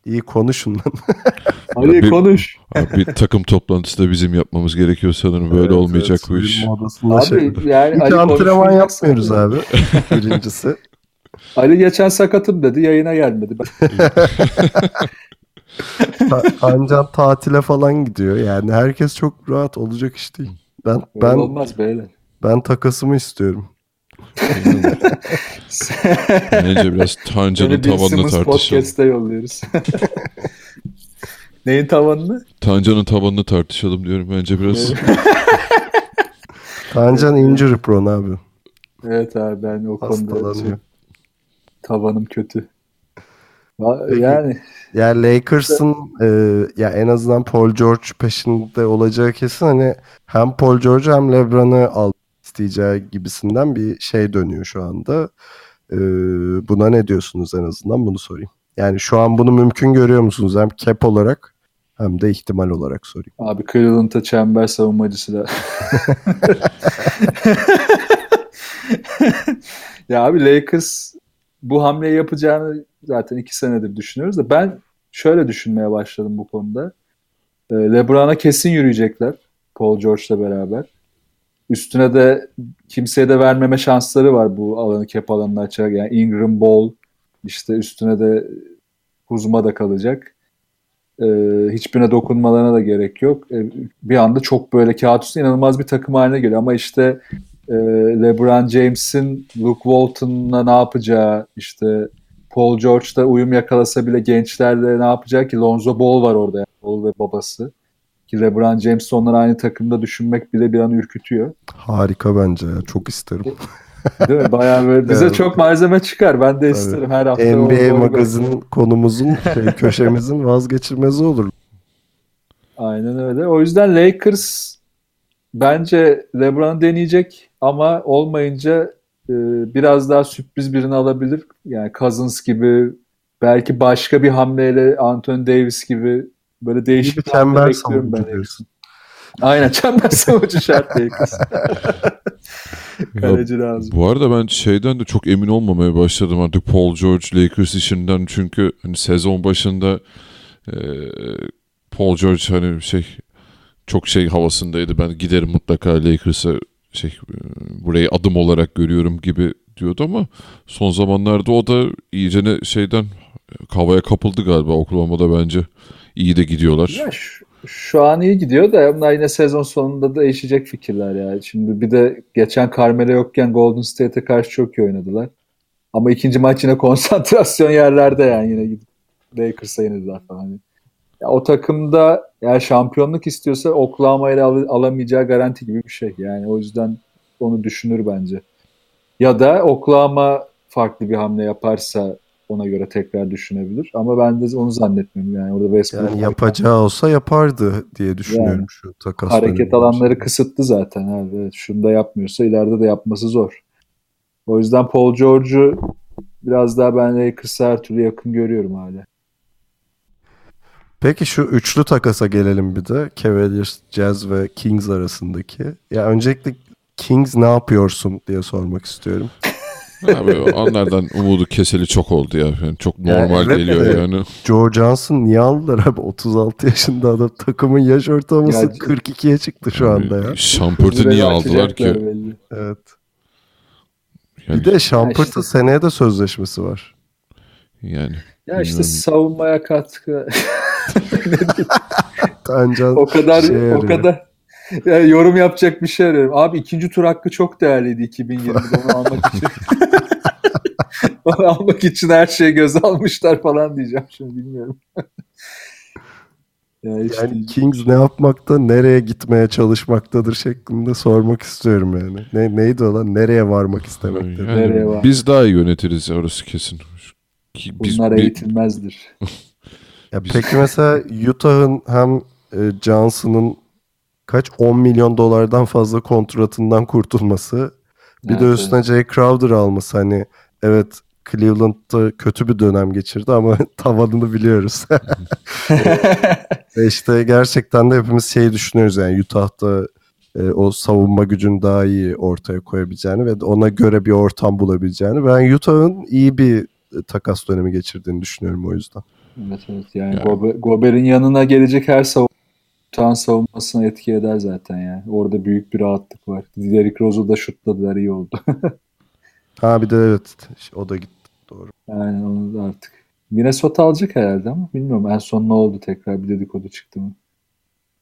İyi konuşun lan. (laughs) Ali bir- konuş. Abi bir takım toplantısı da bizim yapmamız gerekiyor sanırım. Böyle Evet, olmayacak evet, bu iş. odasında şey- Abi yani Hiç Ali antrenman yapmıyoruz abi. Birincisi. Ali geçen sakatım dedi yayına gelmedi. Ta- Tancan tatile falan gidiyor. Yani herkes çok rahat olacak iş değil. Ben Böyle ben olmaz beyler. ben takasımı istiyorum. Bence biraz Tancan'ın tavanını tartışalım. yolluyoruz. (laughs) Neyin tavanını? Tancan'ın tavanını tartışalım diyorum bence biraz. (laughs) Tancan injury prone abi. Evet abi ben o konuda şey, tavanım kötü. Yani Yani Lakers'ın e, ya en azından Paul George peşinde olacağı kesin hani hem Paul George hem LeBron'u al isteyeceği gibisinden bir şey dönüyor şu anda. E, buna ne diyorsunuz en azından bunu sorayım. Yani şu an bunu mümkün görüyor musunuz hem cap olarak hem de ihtimal olarak sorayım. abi Cleveland'a çember savunmacısı da. (laughs) (laughs) ya abi Lakers bu hamleyi yapacağını zaten iki senedir düşünüyoruz da ben şöyle düşünmeye başladım bu konuda. Ee, LeBron'a kesin yürüyecekler Paul George'la beraber. Üstüne de kimseye de vermeme şansları var bu alanı cap alanını açacak. Yani Ingram Ball işte üstüne de Kuzma da kalacak. Ee, hiçbirine dokunmalarına da gerek yok. Ee, bir anda çok böyle kağıt üstünde inanılmaz bir takım haline geliyor. Ama işte e, LeBron James'in Luke Walton'la ne yapacağı işte Paul George'da uyum yakalasa bile gençlerle ne yapacağı ki Lonzo Ball var orada. Yani. Ball ve babası. Ki LeBron James onları aynı takımda düşünmek bile bir an ürkütüyor. Harika bence ya. Çok isterim. Değil mi? Bayağı böyle bize Evet. çok malzeme çıkar. Ben de isterim her hafta. NBA magazin konumuzun şey, (laughs) köşemizin vazgeçilmezi olur. Aynen öyle. O yüzden Lakers bence LeBron deneyecek ama olmayınca e, biraz daha sürpriz birini alabilir. Yani Cousins gibi belki başka bir hamleyle Anthony Davis gibi böyle değişik bir hamle çember bekliyorum ben. diyorsun. Aynen çember savunucu şart (laughs) Lakers. (laughs) Kaleci lazım. Bu arada ben şeyden de çok emin olmamaya başladım artık Paul George Lakers işinden çünkü hani sezon başında e, Paul George hani şey çok şey havasındaydı ben giderim mutlaka Lakers'a şey e, burayı adım olarak görüyorum gibi diyordu ama son zamanlarda o da iyice şeyden havaya kapıldı galiba Oklahoma'da bence iyi de gidiyorlar. Ya şu, şu an iyi gidiyor da bunlar yine sezon sonunda da değişecek fikirler ya. Şimdi bir de geçen Carmelo yokken Golden State'e karşı çok iyi oynadılar. Ama ikinci maç yine konsantrasyon yerlerde yani yine gidip Lakers'a yenildiler falan. Ya o takımda eğer şampiyonluk istiyorsa Oklahoma ile al- alamayacağı garanti gibi bir şey. Yani o yüzden onu düşünür bence. Ya da Oklahoma farklı bir hamle yaparsa ona göre tekrar düşünebilir. Ama ben de onu zannetmiyorum. Yani orada Westbrook Yani yapacağı olsa yapardı diye düşünüyorum Yani, şu takas hareket alanları kısıtlı zaten abi. Evet, Şunu da yapmıyorsa ileride de yapması zor. O yüzden Paul George'u biraz daha ben Lakers'a her türlü yakın görüyorum hala. Peki şu üçlü takasa gelelim bir de. Cavaliers, Jazz ve Kings arasındaki. Ya öncelikle Kings ne yapıyorsun diye sormak istiyorum. (laughs) Abi onlardan umudu keseli çok oldu ya. Yani çok normal evet geliyor de- yani. Joe Johnson niye aldılar abi? 36 yaşında adam. Takımın yaş ortalaması Ya- 42'ye çıktı şu anda ya. Şampırtı niye aldılar ki? belli. Evet. Yani, Bir de Şampırt'ın işte- seneye de sözleşmesi var. yani Ya işte Bilmiyorum. savunmaya katkı. (laughs) Tancan o kadar şey o kadar yani yorum yapacak bir şey arıyorum. Abi ikinci tur hakkı çok değerliydi 2020'de onu almak için. (laughs) onu almak için her şeyi göze almışlar falan diyeceğim şimdi bilmiyorum. ya işte Yani Kings ne yapmakta, nereye gitmeye çalışmaktadır şeklinde sormak istiyorum yani. Ne, neydi o lan? Nereye varmak istemektedir? yani Nereye var? biz daha iyi yönetiriz orası kesin. Ki biz- bunlar bir- eğitilmezdir. (laughs) Ya peki mesela Utah'ın hem e, Johnson'ın kaç 10 milyon dolardan fazla kontratından kurtulması bir de Evet, üstüne Jay Crowder alması hani evet Cleveland'da kötü bir dönem geçirdi ama (laughs) tavanını biliyoruz. Ve (laughs) işte gerçekten de hepimiz şey düşünüyoruz yani Utah'da e, o savunma gücünü daha iyi ortaya koyabileceğini ve ona göre bir ortam bulabileceğini. Ben Utah'ın iyi bir e, takas dönemi geçirdiğini düşünüyorum o yüzden. Evet evet yani Yani- Gobe- Gober'in yanına gelecek her savunma savunmasına etki eder zaten yani. Orada büyük bir rahatlık var. Derrick Rose'u da şutladılar iyi oldu. (laughs) Ha bir de evet o da gitti doğru. yani onu da artık. Minnesota alacak herhalde ama bilmiyorum en son ne oldu tekrar bir dedikodu çıktı mı?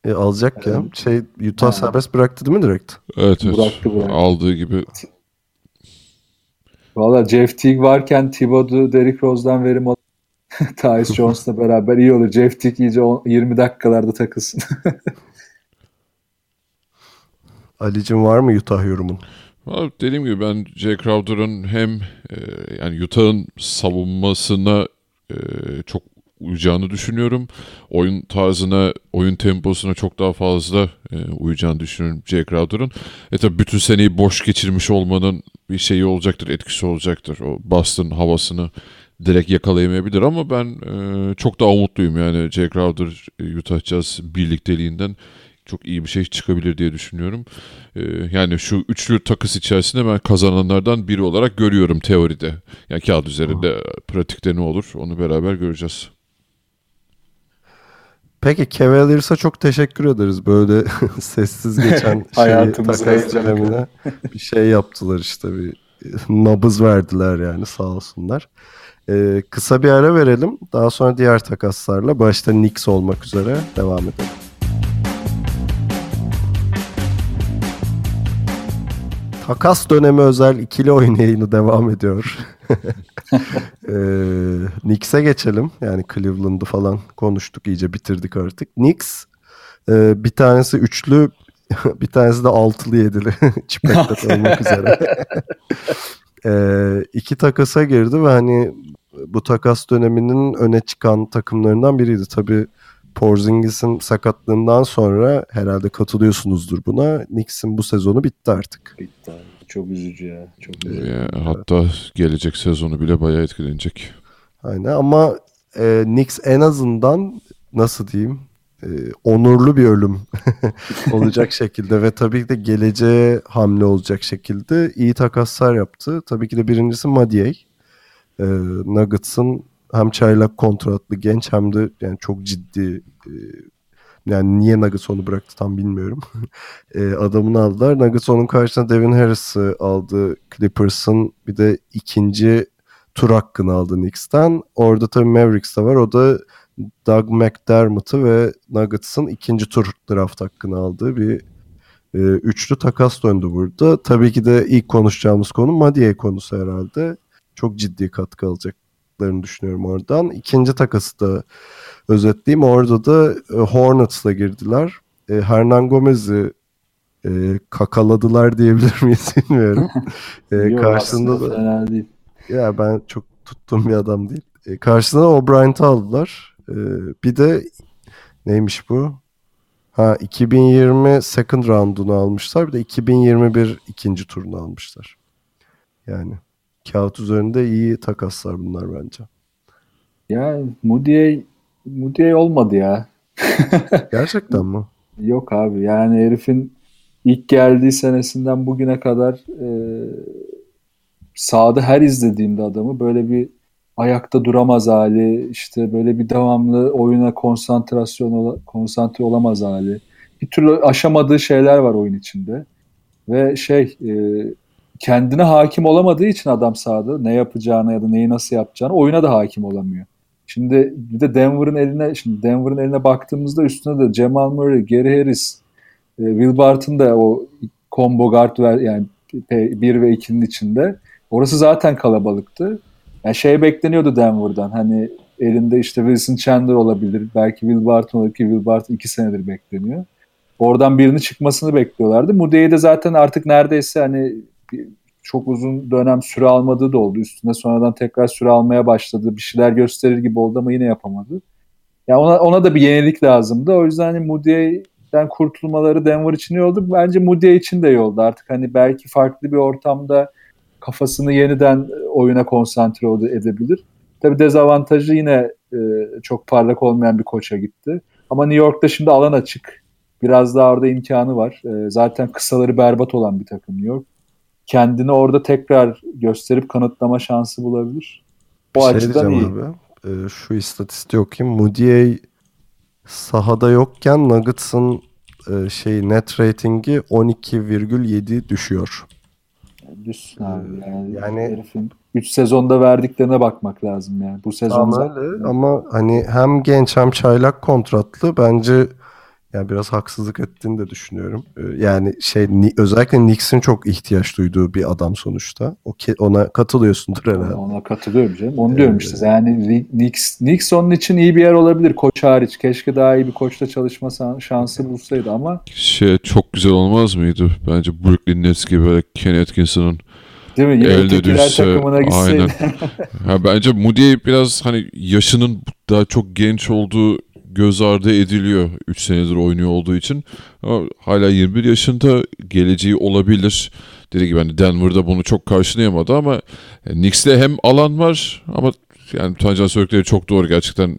E, alacak ya. Evet. Şey Utah Ha. serbest bıraktı değil mi direkt? Evet, evet. Bıraktı, bıraktı. Aldığı gibi Valla Jeff Teague varken Thibodeau Derrick Rose'dan verim al (laughs) Tyus Jones'la beraber iyi olur. Jeff Teague iyice on- 20 dakikalarda takılsın. (laughs) Alicim var mı Utah yorumun? Abi dediğim gibi ben Jay Crowder'ın hem e, yani Utah'ın savunmasına e, çok uyacağını düşünüyorum. Oyun tarzına, oyun temposuna çok daha fazla e, uyacağını düşünüyorum Jay Crowder'ın. E tabi bütün seneyi boş geçirmiş olmanın bir şeyi olacaktır, etkisi olacaktır. O Boston havasını direkt yakalayamayabilir ama ben e, çok daha umutluyum yani Jay Crowder e, Utah Jazz birlikteliğinden çok iyi bir şey çıkabilir diye düşünüyorum. Ee, yani şu üçlü takıs içerisinde ben kazananlardan biri olarak görüyorum teoride. Yani kağıt üzerinde pratikte ne olur onu beraber göreceğiz. Peki Cavaliers'a çok teşekkür ederiz. Böyle (laughs) sessiz geçen (laughs) şeyi, takas dönemine bir şey yaptılar işte bir (laughs) nabız verdiler yani sağ olsunlar. Ee, kısa bir ara verelim. Daha sonra diğer takaslarla başta Knicks olmak üzere devam edelim. Takas dönemi özel ikili oyun yayını devam ediyor. (laughs) ee, Knicks'e geçelim. Yani Cleveland'ı falan konuştuk iyice bitirdik artık. Knicks e, bir tanesi üçlü (laughs) bir tanesi de altılı yedili (laughs) çipeklet olmak üzere. ee, iki takasa girdi ve hani bu takas döneminin öne çıkan takımlarından biriydi. Tabii Porzingis'in sakatlığından sonra herhalde katılıyorsunuzdur buna. Knicks'in bu sezonu bitti artık. Bitti. Çok üzücü ya. Çok üzücü. Ya, hatta gelecek sezonu bile bayağı etkilenecek. Aynen ama e, Knicks en azından nasıl diyeyim e, onurlu bir ölüm (laughs) olacak şekilde ve tabii ki de geleceğe hamle olacak şekilde iyi takaslar yaptı. Tabii ki de birincisi Madiey. E, Nuggets'ın hem çaylak kontratlı genç hem de yani çok ciddi e, yani niye Nuggets onu bıraktı tam bilmiyorum. (laughs) e, adamını aldılar. Nuggets onun karşısına Devin Harris'ı aldı Clippers'ın. Bir de ikinci tur hakkını aldı Knicks'ten. Orada tabii Mavericks de var. O da Doug McDermott'ı ve Nuggets'ın ikinci tur draft hakkını aldığı bir e, üçlü takas döndü burada. Tabii ki de ilk konuşacağımız konu Madiye konusu herhalde. Çok ciddi katkı alacaklarını düşünüyorum oradan. İkinci takası da özetleyeyim. Orada da e, Hornets'la girdiler. E, Hernan Gomez'i e, kakaladılar diyebilir miyiz (laughs) bilmiyorum. E, Yok, karşısında da değil. ya ben çok tuttuğum bir adam değil. E, karşısına O'Brien'i aldılar. E, bir de neymiş bu? Ha 2020 second round'unu almışlar. Bir de 2021 ikinci turunu almışlar. Yani kağıt üzerinde iyi takaslar bunlar bence. Ya Moody'ye Moody'ye olmadı ya. (laughs) Gerçekten mi? Yok abi yani herifin ilk geldiği senesinden bugüne kadar e, sahada her izlediğimde adamı böyle bir ayakta duramaz hali, işte böyle bir devamlı oyuna konsantrasyon konsantre olamaz hali. Bir türlü aşamadığı şeyler var oyun içinde. Ve şey e, kendine hakim olamadığı için adam sahada ne yapacağını ya da neyi nasıl yapacağını oyuna da hakim olamıyor. Şimdi bir de Denver'ın eline şimdi Denver'ın eline baktığımızda üstüne de Jamal Murray, Gary Harris, e, Will Barton da o combo guard ver yani 1 ve 2'nin içinde. Orası zaten kalabalıktı. Yani şey bekleniyordu Denver'dan. Hani elinde işte Wilson Chandler olabilir. Belki Will Barton olur ki Will Barton 2 senedir bekleniyor. Oradan birini çıkmasını bekliyorlardı. Mude'yi de zaten artık neredeyse hani çok uzun dönem süre almadığı da oldu. Üstüne sonradan tekrar süre almaya başladı. Bir şeyler gösterir gibi oldu ama yine yapamadı. Ya ona ona da bir yenilik lazımdı. O yüzden hani Moody'den kurtulmaları Denver için iyi oldu. Bence Moody için de iyi oldu. Artık hani belki farklı bir ortamda kafasını yeniden oyuna konsantre edebilir. Tabii dezavantajı yine e, çok parlak olmayan bir koça gitti. Ama New York'ta şimdi alan açık. Biraz daha orada imkanı var. E, zaten kısaları berbat olan bir takım New York. Kendini orada tekrar gösterip kanıtlama şansı bulabilir. O şey açıdan iyi. abi. Ee, şu istatistiği okuyayım. Moody sahada yokken Nuggets'ın e, şey net ratingi 12,7 düşüyor. Düşsün abi. Yani, Yani- herifin 3 sezonda verdiklerine bakmak lazım yani. Bu sezon Ama öyle ama hani hem genç hem çaylak kontratlı bence yani biraz haksızlık ettiğini de düşünüyorum. Ee, Yani şey Ni- özellikle Knicks'in çok ihtiyaç duyduğu bir adam sonuçta. O ke- ona katılıyorsundur herhalde. Ona katılıyorum canım. Onu diyorum işte. Yani Knicks, Knicks onun için iyi bir yer olabilir. Koç hariç. Keşke daha iyi bir koçla çalışma şansı bulsaydı ama Şey çok güzel olmaz mıydı? Bence Brooklyn Nets gibi böyle Ken Atkinson'ın değil mi? Yine elde düşse takımına gitseydi. aynen. (laughs) ha, bence Moody biraz hani yaşının daha çok genç olduğu göz ardı ediliyor 3 senedir oynuyor olduğu için. Ama hala 21 yaşında geleceği olabilir. Dediğim gibi hani Denver'da bunu çok karşılayamadı ama e, Knicks'te hem alan var ama yani Tancan söyledikleri çok doğru gerçekten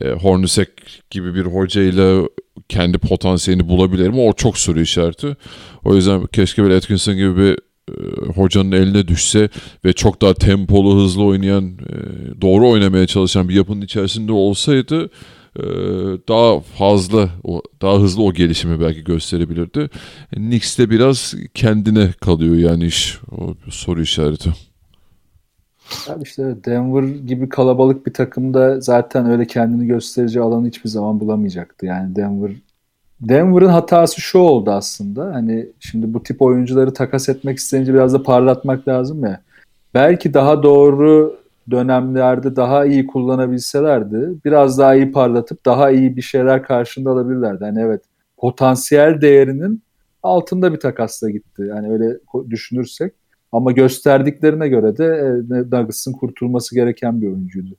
e, Hornacek gibi bir hocayla kendi potansiyelini bulabilir mi? O çok soru işareti. O yüzden keşke böyle Atkinson gibi bir e, hocanın eline düşse ve çok daha tempolu, hızlı oynayan, e, doğru oynamaya çalışan bir yapının içerisinde olsaydı daha fazla, daha hızlı o gelişimi belki gösterebilirdi. Knicks'te biraz kendine kalıyor yani iş. O soru işareti. Abi işte Denver gibi kalabalık bir takımda zaten öyle kendini gösterici alanı hiçbir zaman bulamayacaktı. Yani Denver Denver'ın hatası şu oldu aslında. Hani şimdi bu tip oyuncuları takas etmek isteyince biraz da parlatmak lazım ya. Belki daha doğru dönemlerde daha iyi kullanabilselerdi biraz daha iyi parlatıp daha iyi bir şeyler karşında alabilirlerdi. Hani evet potansiyel değerinin altında bir takasla gitti. Yani öyle düşünürsek. Ama gösterdiklerine göre de e, Nuggets'ın kurtulması gereken bir oyuncuydu.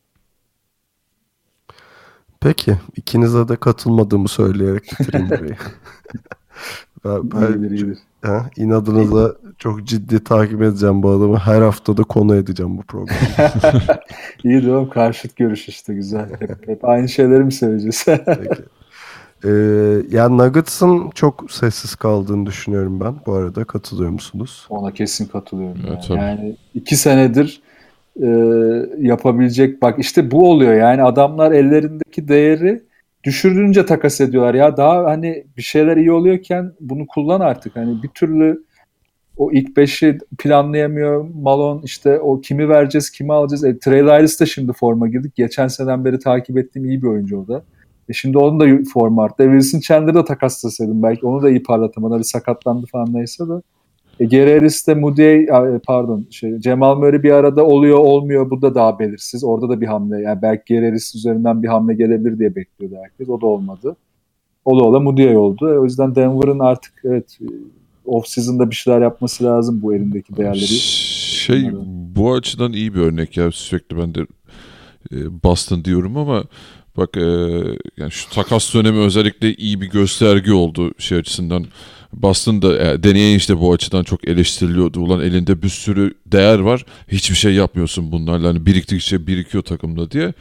Peki ikinize de katılmadığımı söyleyerek bitireyim (laughs) burayı. (laughs) ben, ben İyidir, iyidir. Ha, inadınıza çok ciddi takip edeceğim bu adamı. Her haftada konu edeceğim bu programı. (laughs) İyi diyorum karşıt görüş işte güzel. Hep, hep aynı şeyleri mi söyleyeceğiz? Peki. Ee, yani Nuggets'ın çok sessiz kaldığını düşünüyorum ben. Bu arada katılıyor musunuz? Ona kesin katılıyorum. Evet, yani. yani iki senedir e, yapabilecek bak işte bu oluyor yani adamlar ellerindeki değeri düşürdüğünce takas ediyorlar. Ya daha hani bir şeyler iyi oluyorken bunu kullan artık. Hani bir türlü o ilk beşi planlayamıyor. Malone işte o kimi vereceğiz kimi alacağız. E, Trey Lyles de şimdi forma girdik. Geçen seneden beri takip ettiğim iyi bir oyuncu o da. E şimdi onun da forma arttı. E, Wilson Chandler'ı da takaslasaydım belki. Onu da iyi parlatamadı bir sakatlandı falan neyse de e, de Moody pardon şey, Cemal Murray bir arada oluyor olmuyor bu da daha belirsiz. Orada da bir hamle yani belki Gary Harris üzerinden bir hamle gelebilir diye bekliyordu herkes. O da olmadı. Ola ola Moody'ye oldu. E, o yüzden Denver'ın artık evet off season'da bir şeyler yapması lazım bu elindeki değerleri. Şey Bunları. bu açıdan iyi bir örnek ya sürekli ben de e, Boston diyorum ama bak e, yani şu takas dönemi özellikle iyi bir gösterge oldu şey açısından. Boston'da e, deneyen işte bu açıdan çok eleştiriliyordu. Ulan elinde bir sürü değer var. Hiçbir şey yapmıyorsun bunlarla. Hani biriktikçe birikiyor takımda diye.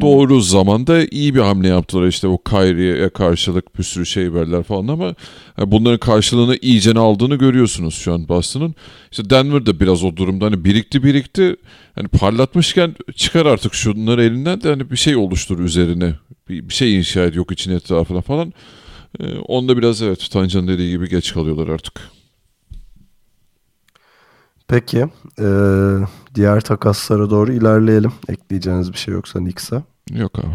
Doğru zamanda iyi bir hamle yaptılar. İşte o Kyrie'ye karşılık bir sürü şey verdiler falan ama yani bunların karşılığını iyicene aldığını görüyorsunuz şu an Boston'ın. İşte Denver de biraz o durumda hani birikti birikti. Hani parlatmışken çıkar artık şunları elinden de hani bir şey oluştur üzerine. Bir, bir şey inşa et yok için etrafına falan. Ee, onda biraz evet Tancan dediği gibi geç kalıyorlar artık. Peki. ee, diğer takaslara doğru ilerleyelim. Ekleyeceğiniz bir şey yoksa Knicks'a. Yok abi.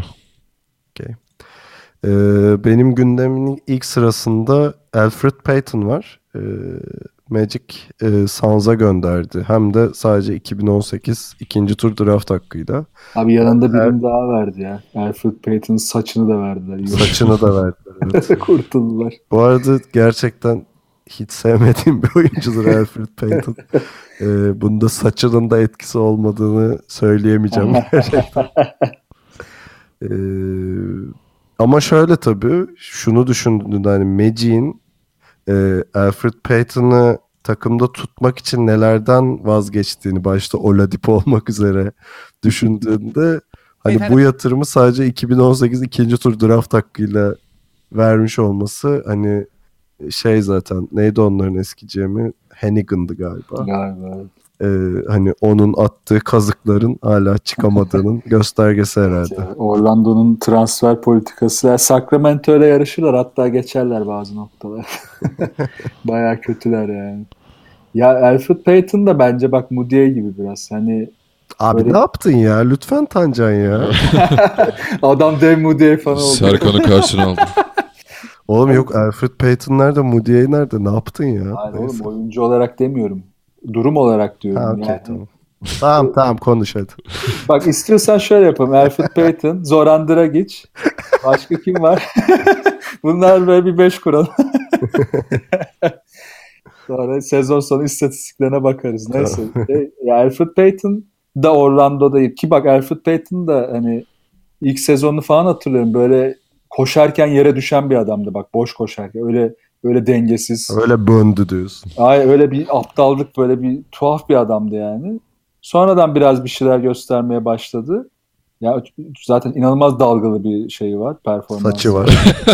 Ee, benim gündemin ilk sırasında Alfred Payton var. Ee, Magic e, Suns'a gönderdi. Hem de sadece 2018 ikinci tur draft hakkıyla. Abi yanında birini daha verdi ya. Alfred Payton'ın saçını da verdiler. (laughs) Saçını da verdiler. Evet. (laughs) Kurtuldular. Bu arada gerçekten hiç sevmediğim bir oyuncudur Alfred Payton. Ee, (laughs) bunda saçının da etkisi olmadığını söyleyemeyeceğim gerçekten. Ee, ama şöyle tabii şunu düşündüğünde hani Magic'in e, Alfred Payton'ı takımda tutmak için nelerden vazgeçtiğini başta Oladipo olmak üzere düşündüğünde hani bu yatırımı sadece 2018 ikinci tur draft hakkıyla vermiş olması hani şey zaten neydi onların eski GM'i Hennigan'dı galiba. Galiba. Ee, hani onun attığı kazıkların hala çıkamadığının (laughs) göstergesi herhalde. Ya, Orlando'nun transfer politikası. Yani Sacramento ile yarışırlar hatta geçerler bazı noktalar. (laughs) Baya kötüler yani. Ya Alfred Payton da bence bak Moody gibi biraz. Hani Abi Böyle- ne yaptın ya? Lütfen Tancan ya. (laughs) adam dev Moody falan oldu. Serkan'ı karşına aldı. Oğlum yok Alfred Payton nerede? Moody nerede? Ne yaptın ya? Hayır Neyse. oğlum oyuncu olarak demiyorum. Durum olarak diyorum. Ha okey yani. tamam. tamam tamam konuş hadi. (laughs) Bak istiyorsan şöyle yapalım. Alfred Payton, Zoran Dragic. Başka kim var? (laughs) Bunlar böyle bir beş kuralım. (laughs) Sonra sezon sonu istatistiklerine bakarız. Neyse. E, ya Alfred Payton da Orlando'da ki bak Alfred Payton da hani ilk sezonunu falan hatırlıyorum. Böyle koşarken yere düşen bir adamdı bak boş koşarken. Öyle öyle dengesiz. Öyle böndü diyorsun. Ay öyle bir aptallık böyle bir tuhaf bir adamdı yani. Sonradan biraz bir şeyler göstermeye başladı. Ya zaten inanılmaz dalgalı bir şey var performansı. Saçı var.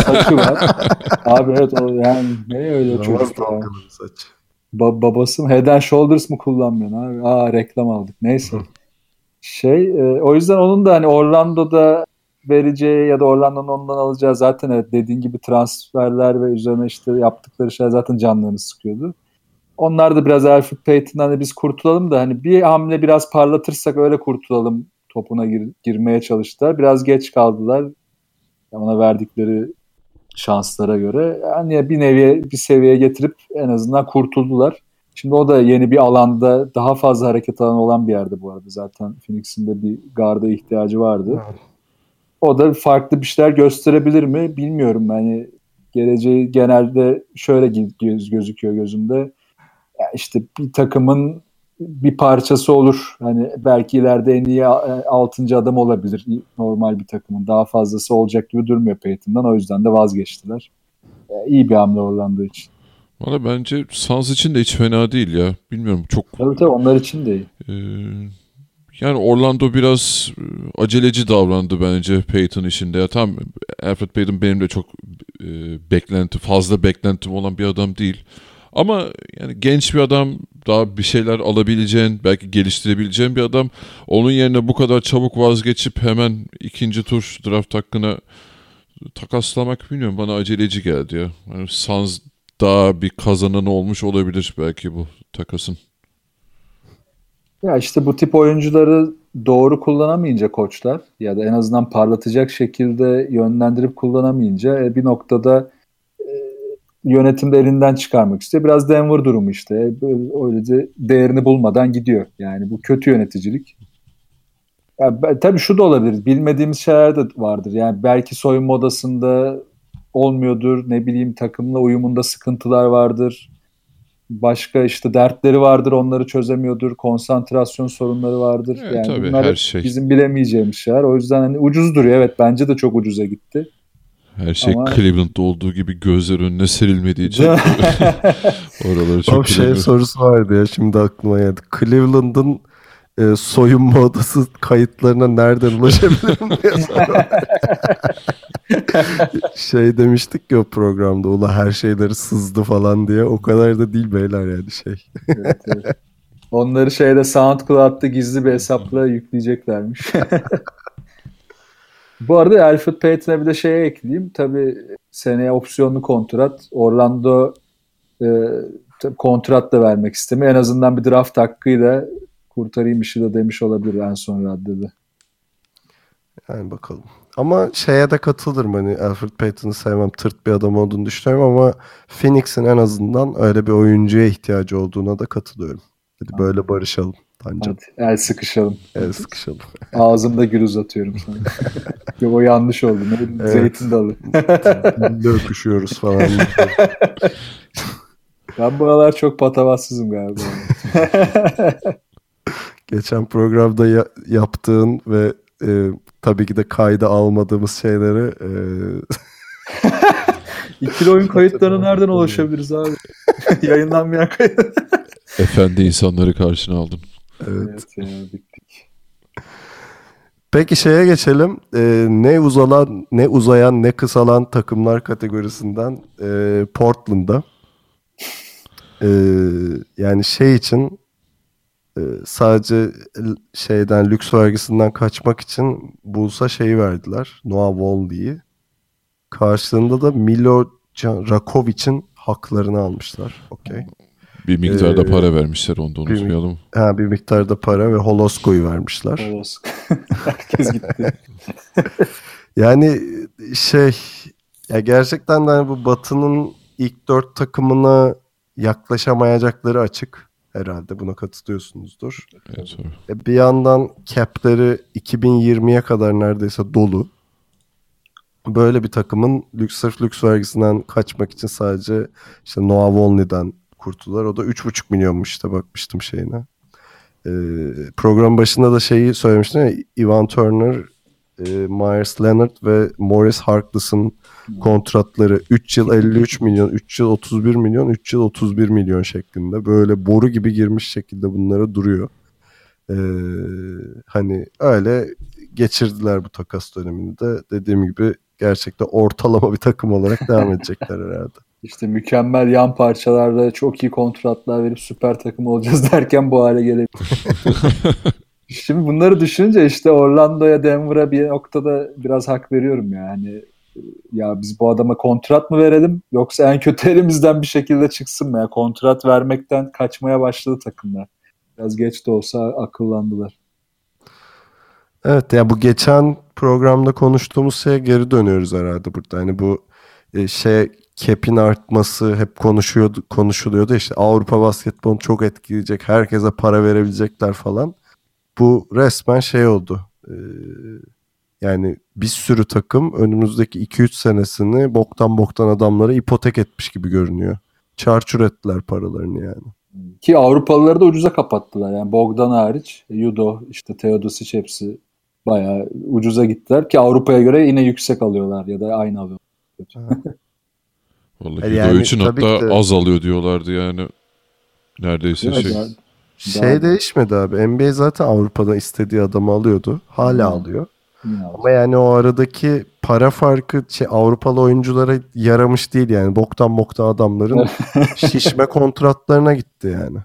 Saçı var. (laughs) Abi evet o yani ne öyle çocuk ya. saç. Ba- babası mı? Head and Shoulders mı kullanmıyorsun abi? Aa reklam aldık. Neyse. Şey e, o yüzden onun da hani Orlando'da vereceği ya da Orlando'nun ondan alacağı zaten evet dediğin gibi transferler ve üzerine işte yaptıkları şeyler zaten canlarını sıkıyordu. Onlar da biraz Alfred Payton'dan hani biz kurtulalım da hani bir hamle biraz parlatırsak öyle kurtulalım topuna gir- girmeye çalıştılar. Biraz geç kaldılar. Ona verdikleri şanslara göre. Yani bir neviye bir seviyeye getirip en azından kurtuldular. Şimdi o da yeni bir alanda daha fazla hareket alanı olan bir yerde bu arada. Zaten Phoenix'in de bir garda ihtiyacı vardı. O da farklı bir şeyler gösterebilir mi bilmiyorum. Yani geleceği genelde şöyle göz, gözüküyor gözümde. Yani işte bir takımın bir parçası olur. Hani belki ileride en iyi 6. adam olabilir normal bir takımın. Daha fazlası olacak gibi durmuyor Peyton'dan. O yüzden de vazgeçtiler. Yani iyi bir hamle Orlando için. Valla bence Suns için de hiç fena değil ya. Bilmiyorum çok Tabii tabii onlar için de iyi. e, yani Orlando biraz e, aceleci davrandı bence Peyton işinde. Ya tam Alfred Payton benim de çok e, beklenti fazla beklentim olan bir adam değil. Ama yani genç bir adam daha bir şeyler alabileceğin belki geliştirebileceğin bir adam. Onun yerine bu kadar çabuk vazgeçip hemen ikinci tur draft hakkına takaslamak bilmiyorum bana aceleci geldi ya. Yani Suns daha bir kazanan olmuş olabilir belki bu takasın. Ya işte bu tip oyuncuları doğru kullanamayınca koçlar ya da en azından parlatacak şekilde yönlendirip kullanamayınca e, bir noktada e, yönetimde elinden çıkarmak istiyor. Biraz Denver durumu işte. Öylece değerini bulmadan gidiyor. Yani bu kötü yöneticilik. Ya, ben- tabii şu da olabilir. Bilmediğimiz şeyler de vardır. Yani belki soyunma odasında olmuyordur. Ne bileyim takımla uyumunda sıkıntılar vardır. Başka işte dertleri vardır. Onları çözemiyordur. Konsantrasyon sorunları vardır. Evet, yani tabii, bunlar her şey. bizim bilemeyeceğimiz şeyler. O yüzden hani ucuz duruyor. Evet bence de çok ucuza gitti. Her şey Ama- Cleveland'da olduğu gibi gözler önüne serilmediği için (laughs) (laughs) oraları Çok çok şey sorusu vardı ya şimdi aklıma geldi. Cleveland'ın e, soyunma odası kayıtlarına nereden ulaşabilirim diye (laughs) şey demiştik ya o programda ula her şeyleri sızdı falan diye o kadar da değil beyler yani şey. Evet, evet. Onları şeyde SoundCloud'da gizli bir hesapla yükleyeceklermiş. (laughs) Bu arada Alfred Payton'a bir de şeye ekleyeyim. Tabii seneye opsiyonlu kontrat. Orlando e, kontrat da vermek istemiyor. En azından bir draft hakkıyla kurtarayım işi de demiş olabilir en son raddede. Yani bakalım. Ama şeye de katılırım hani Alfred Payton'ı sevmem tırt bir adam olduğunu düşünüyorum ama Phoenix'in en azından öyle bir oyuncuya ihtiyacı olduğuna da katılıyorum. Hadi böyle barışalım Tancan. Hadi el sıkışalım. El sıkışalım. (laughs) Ağzımda gül uzatıyorum sana. (laughs) Yok o yanlış oldu. Ne? Evet. Zeytin dalı. (laughs) Dilde öpüşüyoruz falan. Ben bu aralar çok patavatsızım galiba. Geçen programda ya- yaptığın ve e, tabii ki de kayda almadığımız şeyleri e, (laughs) İkili oyun kayıtlarına nereden ulaşabiliriz abi? (laughs) Yayınlanmayan kayıt. Efendi insanları karşına aldın. evet. evet ya bittik. Peki şeye geçelim. E, ne uzalan, ne uzayan, ne kısalan takımlar kategorisinden e, Portland'da. E, yani şey için sadece l- şeyden lüks vergisinden kaçmak için Bulls'a şeyi verdiler. Noah Vonley'i. Karşılığında da Milo Rakovic'in haklarını almışlar. Okey. Bir miktarda Ee, para vermişler onu da bir- unutmayalım. Ha, bir miktarda para ve Holosko'yu vermişler. Olsun. (laughs) Herkes gitti. (laughs) Yani şey ya gerçekten de hani bu Batı'nın ilk dört takımına yaklaşamayacakları açık herhalde buna katılıyorsunuzdur. Evet. E, bir yandan cap'leri 2020'ye kadar neredeyse dolu. Böyle bir takımın lüks, sırf lüks vergisinden kaçmak için sadece işte Noah Vonley'den kurtuldular. O da 3,5 milyonmuş işte bakmıştım şeyine. Ee, program başında da şeyi söylemiştim ya Ivan Turner, e, Myers Leonard ve Morris Harkless'ın kontratları 3 yıl 53 milyon, 3 yıl 31 milyon, 3 yıl 31 milyon şeklinde böyle boru gibi girmiş şekilde bunlara duruyor. Ee, hani öyle geçirdiler bu takas dönemini de dediğim gibi gerçekten ortalama bir takım olarak devam edecekler herhalde. (laughs) İşte mükemmel yan parçalarla çok iyi kontratlar verip süper takım olacağız derken bu hale gelebilir. (laughs) Şimdi bunları düşününce işte Orlando'ya Denver'a bir noktada biraz hak veriyorum yani. Ya biz bu adama kontrat mı verelim yoksa en kötü (laughs) elimizden bir şekilde çıksın mı? ya kontrat vermekten kaçmaya başladı takımlar. Biraz geç de olsa akıllandılar. Evet ya bu geçen programda konuştuğumuz şeye geri dönüyoruz herhalde burada. Hani bu e, şey cap'in artması hep konuşuyordu, konuşuluyordu işte Avrupa basketbolunu çok etkileyecek, herkese para verebilecekler falan. Bu resmen şey oldu. Ee, yani bir sürü takım önümüzdeki 2-3 senesini boktan boktan adamlara ipotek etmiş gibi görünüyor. Çarçur ettiler paralarını yani. Ki Avrupalıları da ucuza kapattılar. Yani Bogdan hariç, Yudo, işte Teodosic hepsi bayağı ucuza gittiler ki Avrupa'ya göre yine yüksek alıyorlar ya da aynı alıyorlar. (laughs) Vallahi Yani Hidro için hatta ki de- azalıyor diyorlardı yani. Neredeyse Evet, şey. daha- Şey daha- değişmedi abi. NBA zaten Avrupa'dan istediği adamı alıyordu. Hala Hı. alıyor. Yine Ama yani o aradaki para farkı şey, Avrupalı oyunculara yaramış değil yani. Boktan boktan adamların (laughs) şişme kontratlarına gitti yani.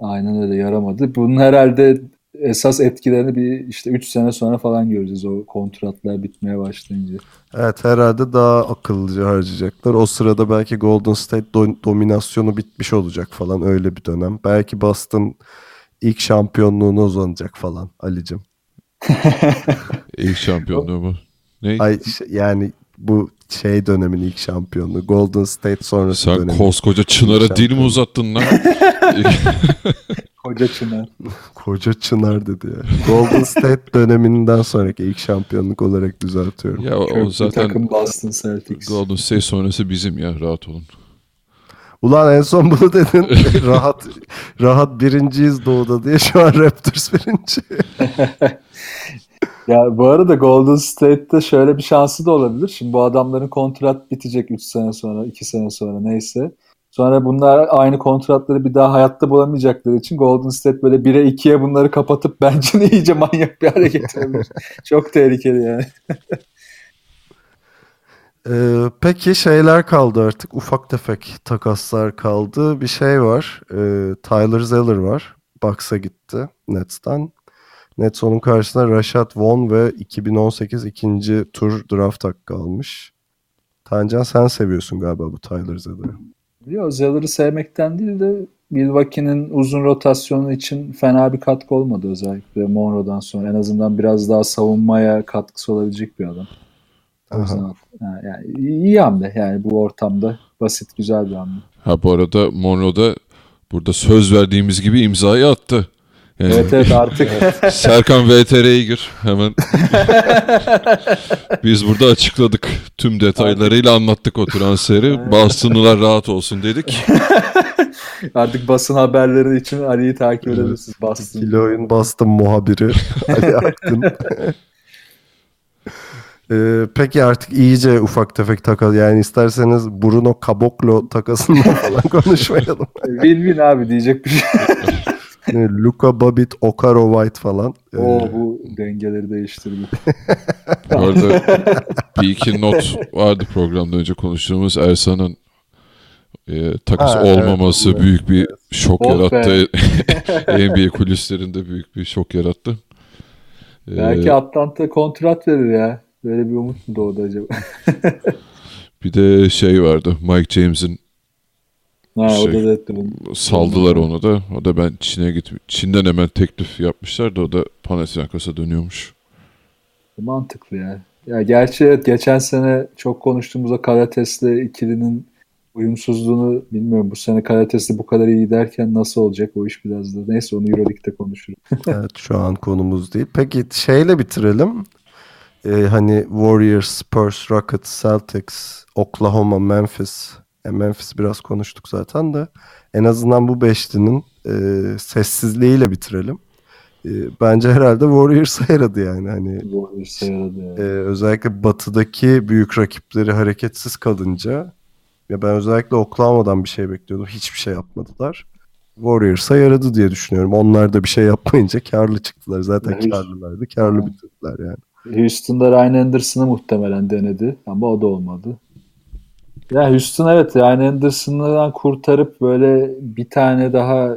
Aynen öyle yaramadı. Bunun herhalde esas etkilerini bir işte 3 sene sonra falan göreceğiz o kontratlar bitmeye başlayınca. Evet herhalde daha akıllıca harcayacaklar. O sırada belki Golden State do- dominasyonu bitmiş olacak falan öyle bir dönem. Belki Boston ilk şampiyonluğuna uzanacak falan Ali'cim. (laughs) İlk şampiyonluğu mu? Ne? Ay yani bu şey dönemin ilk şampiyonluğu. Golden State sonrası Sen dönemin. koskoca Çınar'a dil mi uzattın lan? (laughs) Koca Çınar. Koca Çınar dedi ya. Golden State döneminden sonraki ilk şampiyonluk olarak düzeltiyorum. ya o Köklü zaten takım Boston Celtics. Golden State sonrası bizim ya rahat olun. Ulan en son bunu dedin. (laughs) rahat rahat birinciyiz doğuda diye şu an Raptors birinci. (laughs) Ya bu arada Golden State'te şöyle bir şansı da olabilir. Şimdi bu adamların kontrat bitecek 3 sene sonra, 2 sene sonra neyse. Sonra bunlar aynı kontratları bir daha hayatta bulamayacakları için Golden State böyle 1'e 2'ye bunları kapatıp (laughs) bence iyice manyak bir hale getirebilir. Çok tehlikeli yani. Ee, peki şeyler kaldı artık. Ufak tefek takaslar kaldı. Bir şey var. Ee, Tyler Zeller var. Bucks'a gitti Nets'ten. Nets onun karşısına Rashad Vaughn ve 2018 ikinci tur draft hakkı almış. Tancan sen seviyorsun galiba bu Tyler Zeller'ı. Yo, Zeller'ı sevmekten değil de Milwaukee'nin uzun rotasyonu için fena bir katkı olmadı özellikle Monroe'dan sonra. En azından biraz daha savunmaya katkısı olabilecek bir adam. O yüzden Aha. ha, yani iyi hamle yani bu ortamda basit güzel bir hamle. Ha bu arada Monroe'da burada söz verdiğimiz gibi imzayı attı. Yani Evet evet (laughs) artık Serkan VTR'ye gir hemen. (laughs) Biz burada açıkladık. Tüm detaylarıyla anlattık o transferi. Boston'lılar rahat olsun dedik. (laughs) artık basın haberleri için Ali'yi takip edebilirsiniz. Boston. Kilo'nun Boston muhabiri Ali Akın. Ee, peki artık iyice ufak tefek takas yani isterseniz Bruno Caboclo takasından (laughs) falan konuşmayalım. Win-win abi diyecek bir şey. Yani (laughs) Luka Babit, Okaro White falan. Ee, Oo bu dengeleri değiştirdi. (laughs) Bu arada bir iki not vardı programda önce konuştuğumuz Ersan'ın e, takas Ha, evet, olmaması evet. büyük bir şok Oh yarattı. NBA kulislerinde büyük bir şok yarattı. Ee, Belki Atlanta kontrat verir ya. Böyle bir umut mu doğdu acaba? (laughs) bir de şey vardı. Mike James'in ha, Şey. o da bunu. saldılar onu da. O da ben Çin'e git Çin'den hemen teklif yapmışlar da o da Panathinaikos'a dönüyormuş. Mantıklı ya. Ya gerçi evet, geçen sene çok konuştuğumuz o Karates'le ikilinin uyumsuzluğunu bilmiyorum. Bu sene Karates'le bu kadar iyi giderken nasıl olacak o iş biraz da. Neyse onu Euroleague'de konuşuruz. Evet şu an konumuz değil. Peki şeyle bitirelim. Ee, hani Warriors, Spurs, Rockets, Celtics, Oklahoma, Memphis. E, Memphis biraz konuştuk zaten de. En azından bu beşlinin e, sessizliğiyle bitirelim. E, bence herhalde Warriors'a (laughs) yaradı yani. Hani Warriors'a yaradı ya. e, özellikle batıdaki büyük rakipleri hareketsiz kalınca ya ben özellikle Oklahoma'dan bir şey bekliyordum. Hiçbir şey yapmadılar. Warriors'a yaradı diye düşünüyorum. Onlar da bir şey yapmayınca karlı çıktılar. Zaten Evet. karlılardı. Karlı bitirdiler yani. Houston'da Ryan Anderson'ı muhtemelen denedi ama o da olmadı. Ya Houston evet Ryan Anderson'dan kurtarıp böyle bir tane daha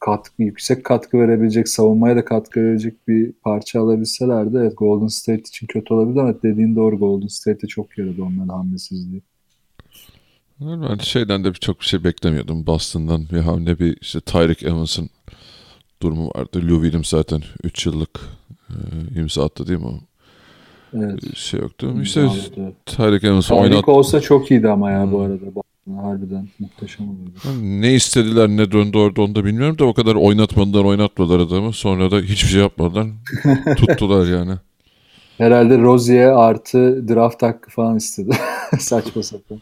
katkı, yüksek katkı verebilecek, savunmaya da katkı verecek bir parça alabilselerdi evet Golden State için kötü olabilir ama dediğin doğru Golden State'e çok yaradı onların hamlesizliği. Ben şeyden de çok bir şey beklemiyordum. Boston'dan bir hamle bir işte Tyreek Evans'ın durumu vardı. Lou Williams zaten 3 yıllık e, imza attı değil mi? Evet. Şey yoktu. İşte. Tyreek Tyreek oynat... olsa çok iyiydi ama ya bu arada. Harbiden muhteşem olurdu. Ne istediler ne döndü orada onu da bilmiyorum da o kadar oynatmadılar oynatmadılar adamı. Sonra da hiçbir şey yapmadılar. (laughs) Tuttular yani. Herhalde Rozier artı draft hakkı falan istedi. (laughs) Saçma sapan.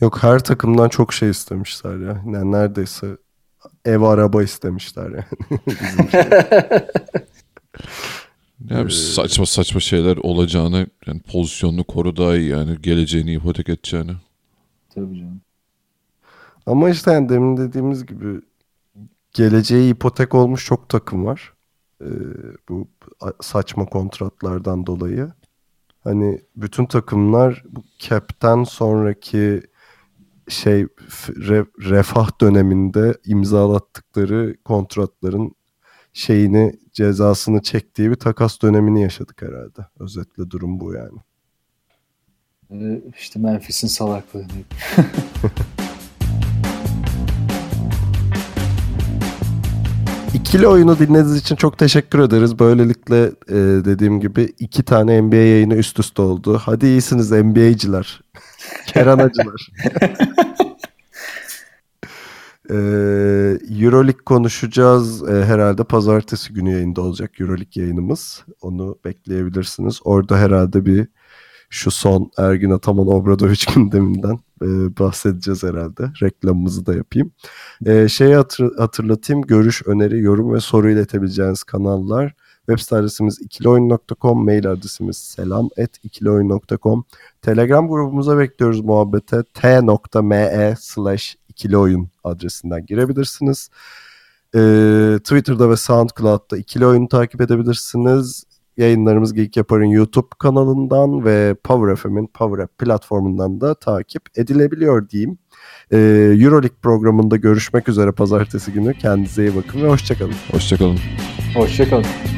Yok her takımdan çok şey istemişler ya. Yani neredeyse ev araba istemişler yani. (laughs) Yani saçma saçma şeyler olacağını yani pozisyonunu koru daha iyi yani geleceğini ipotek edeceğini. Tabii canım. Ama işte yani demin dediğimiz gibi geleceği ipotek olmuş çok takım var. Ee, bu saçma kontratlardan dolayı. Hani bütün takımlar bu cap'ten sonraki şey re, refah döneminde imzalattıkları kontratların şeyini cezasını çektiği bir takas dönemini yaşadık herhalde. Özetle durum bu yani. Ee, işte Memphis'in salaklığı. (laughs) İkili oyunu dinlediğiniz için çok teşekkür ederiz. Böylelikle e, dediğim gibi iki tane NBA yayını üst üste oldu. Hadi iyisiniz NBA'ciler. (laughs) Keranacılar. (laughs) e, Euroleague konuşacağız. E, herhalde pazartesi günü yayında olacak Euroleague yayınımız. Onu bekleyebilirsiniz. Orada herhalde bir şu son Ergin Ataman Obradoviç (laughs) gündeminden e, bahsedeceğiz herhalde. Reklamımızı da yapayım. E, şeyi hatır, hatırlatayım. Görüş, öneri, yorum ve soru iletebileceğiniz kanallar. Web site adresimiz ikilioyun.com, mail adresimiz selam et ikilioyun.com. Telegram grubumuza bekliyoruz muhabbete. t.me slash ikilioyun adresinden girebilirsiniz. E, Twitter'da ve SoundCloud'da ikili oyunu takip edebilirsiniz. Yayınlarımız Geek Yapar'ın YouTube kanalından ve Power FM'in Power App platformundan da takip edilebiliyor diyeyim. Ee, Euroleague programında görüşmek üzere pazartesi günü. Kendinize iyi bakın ve hoşçakalın. Hoşçakalın. Hoşçakalın.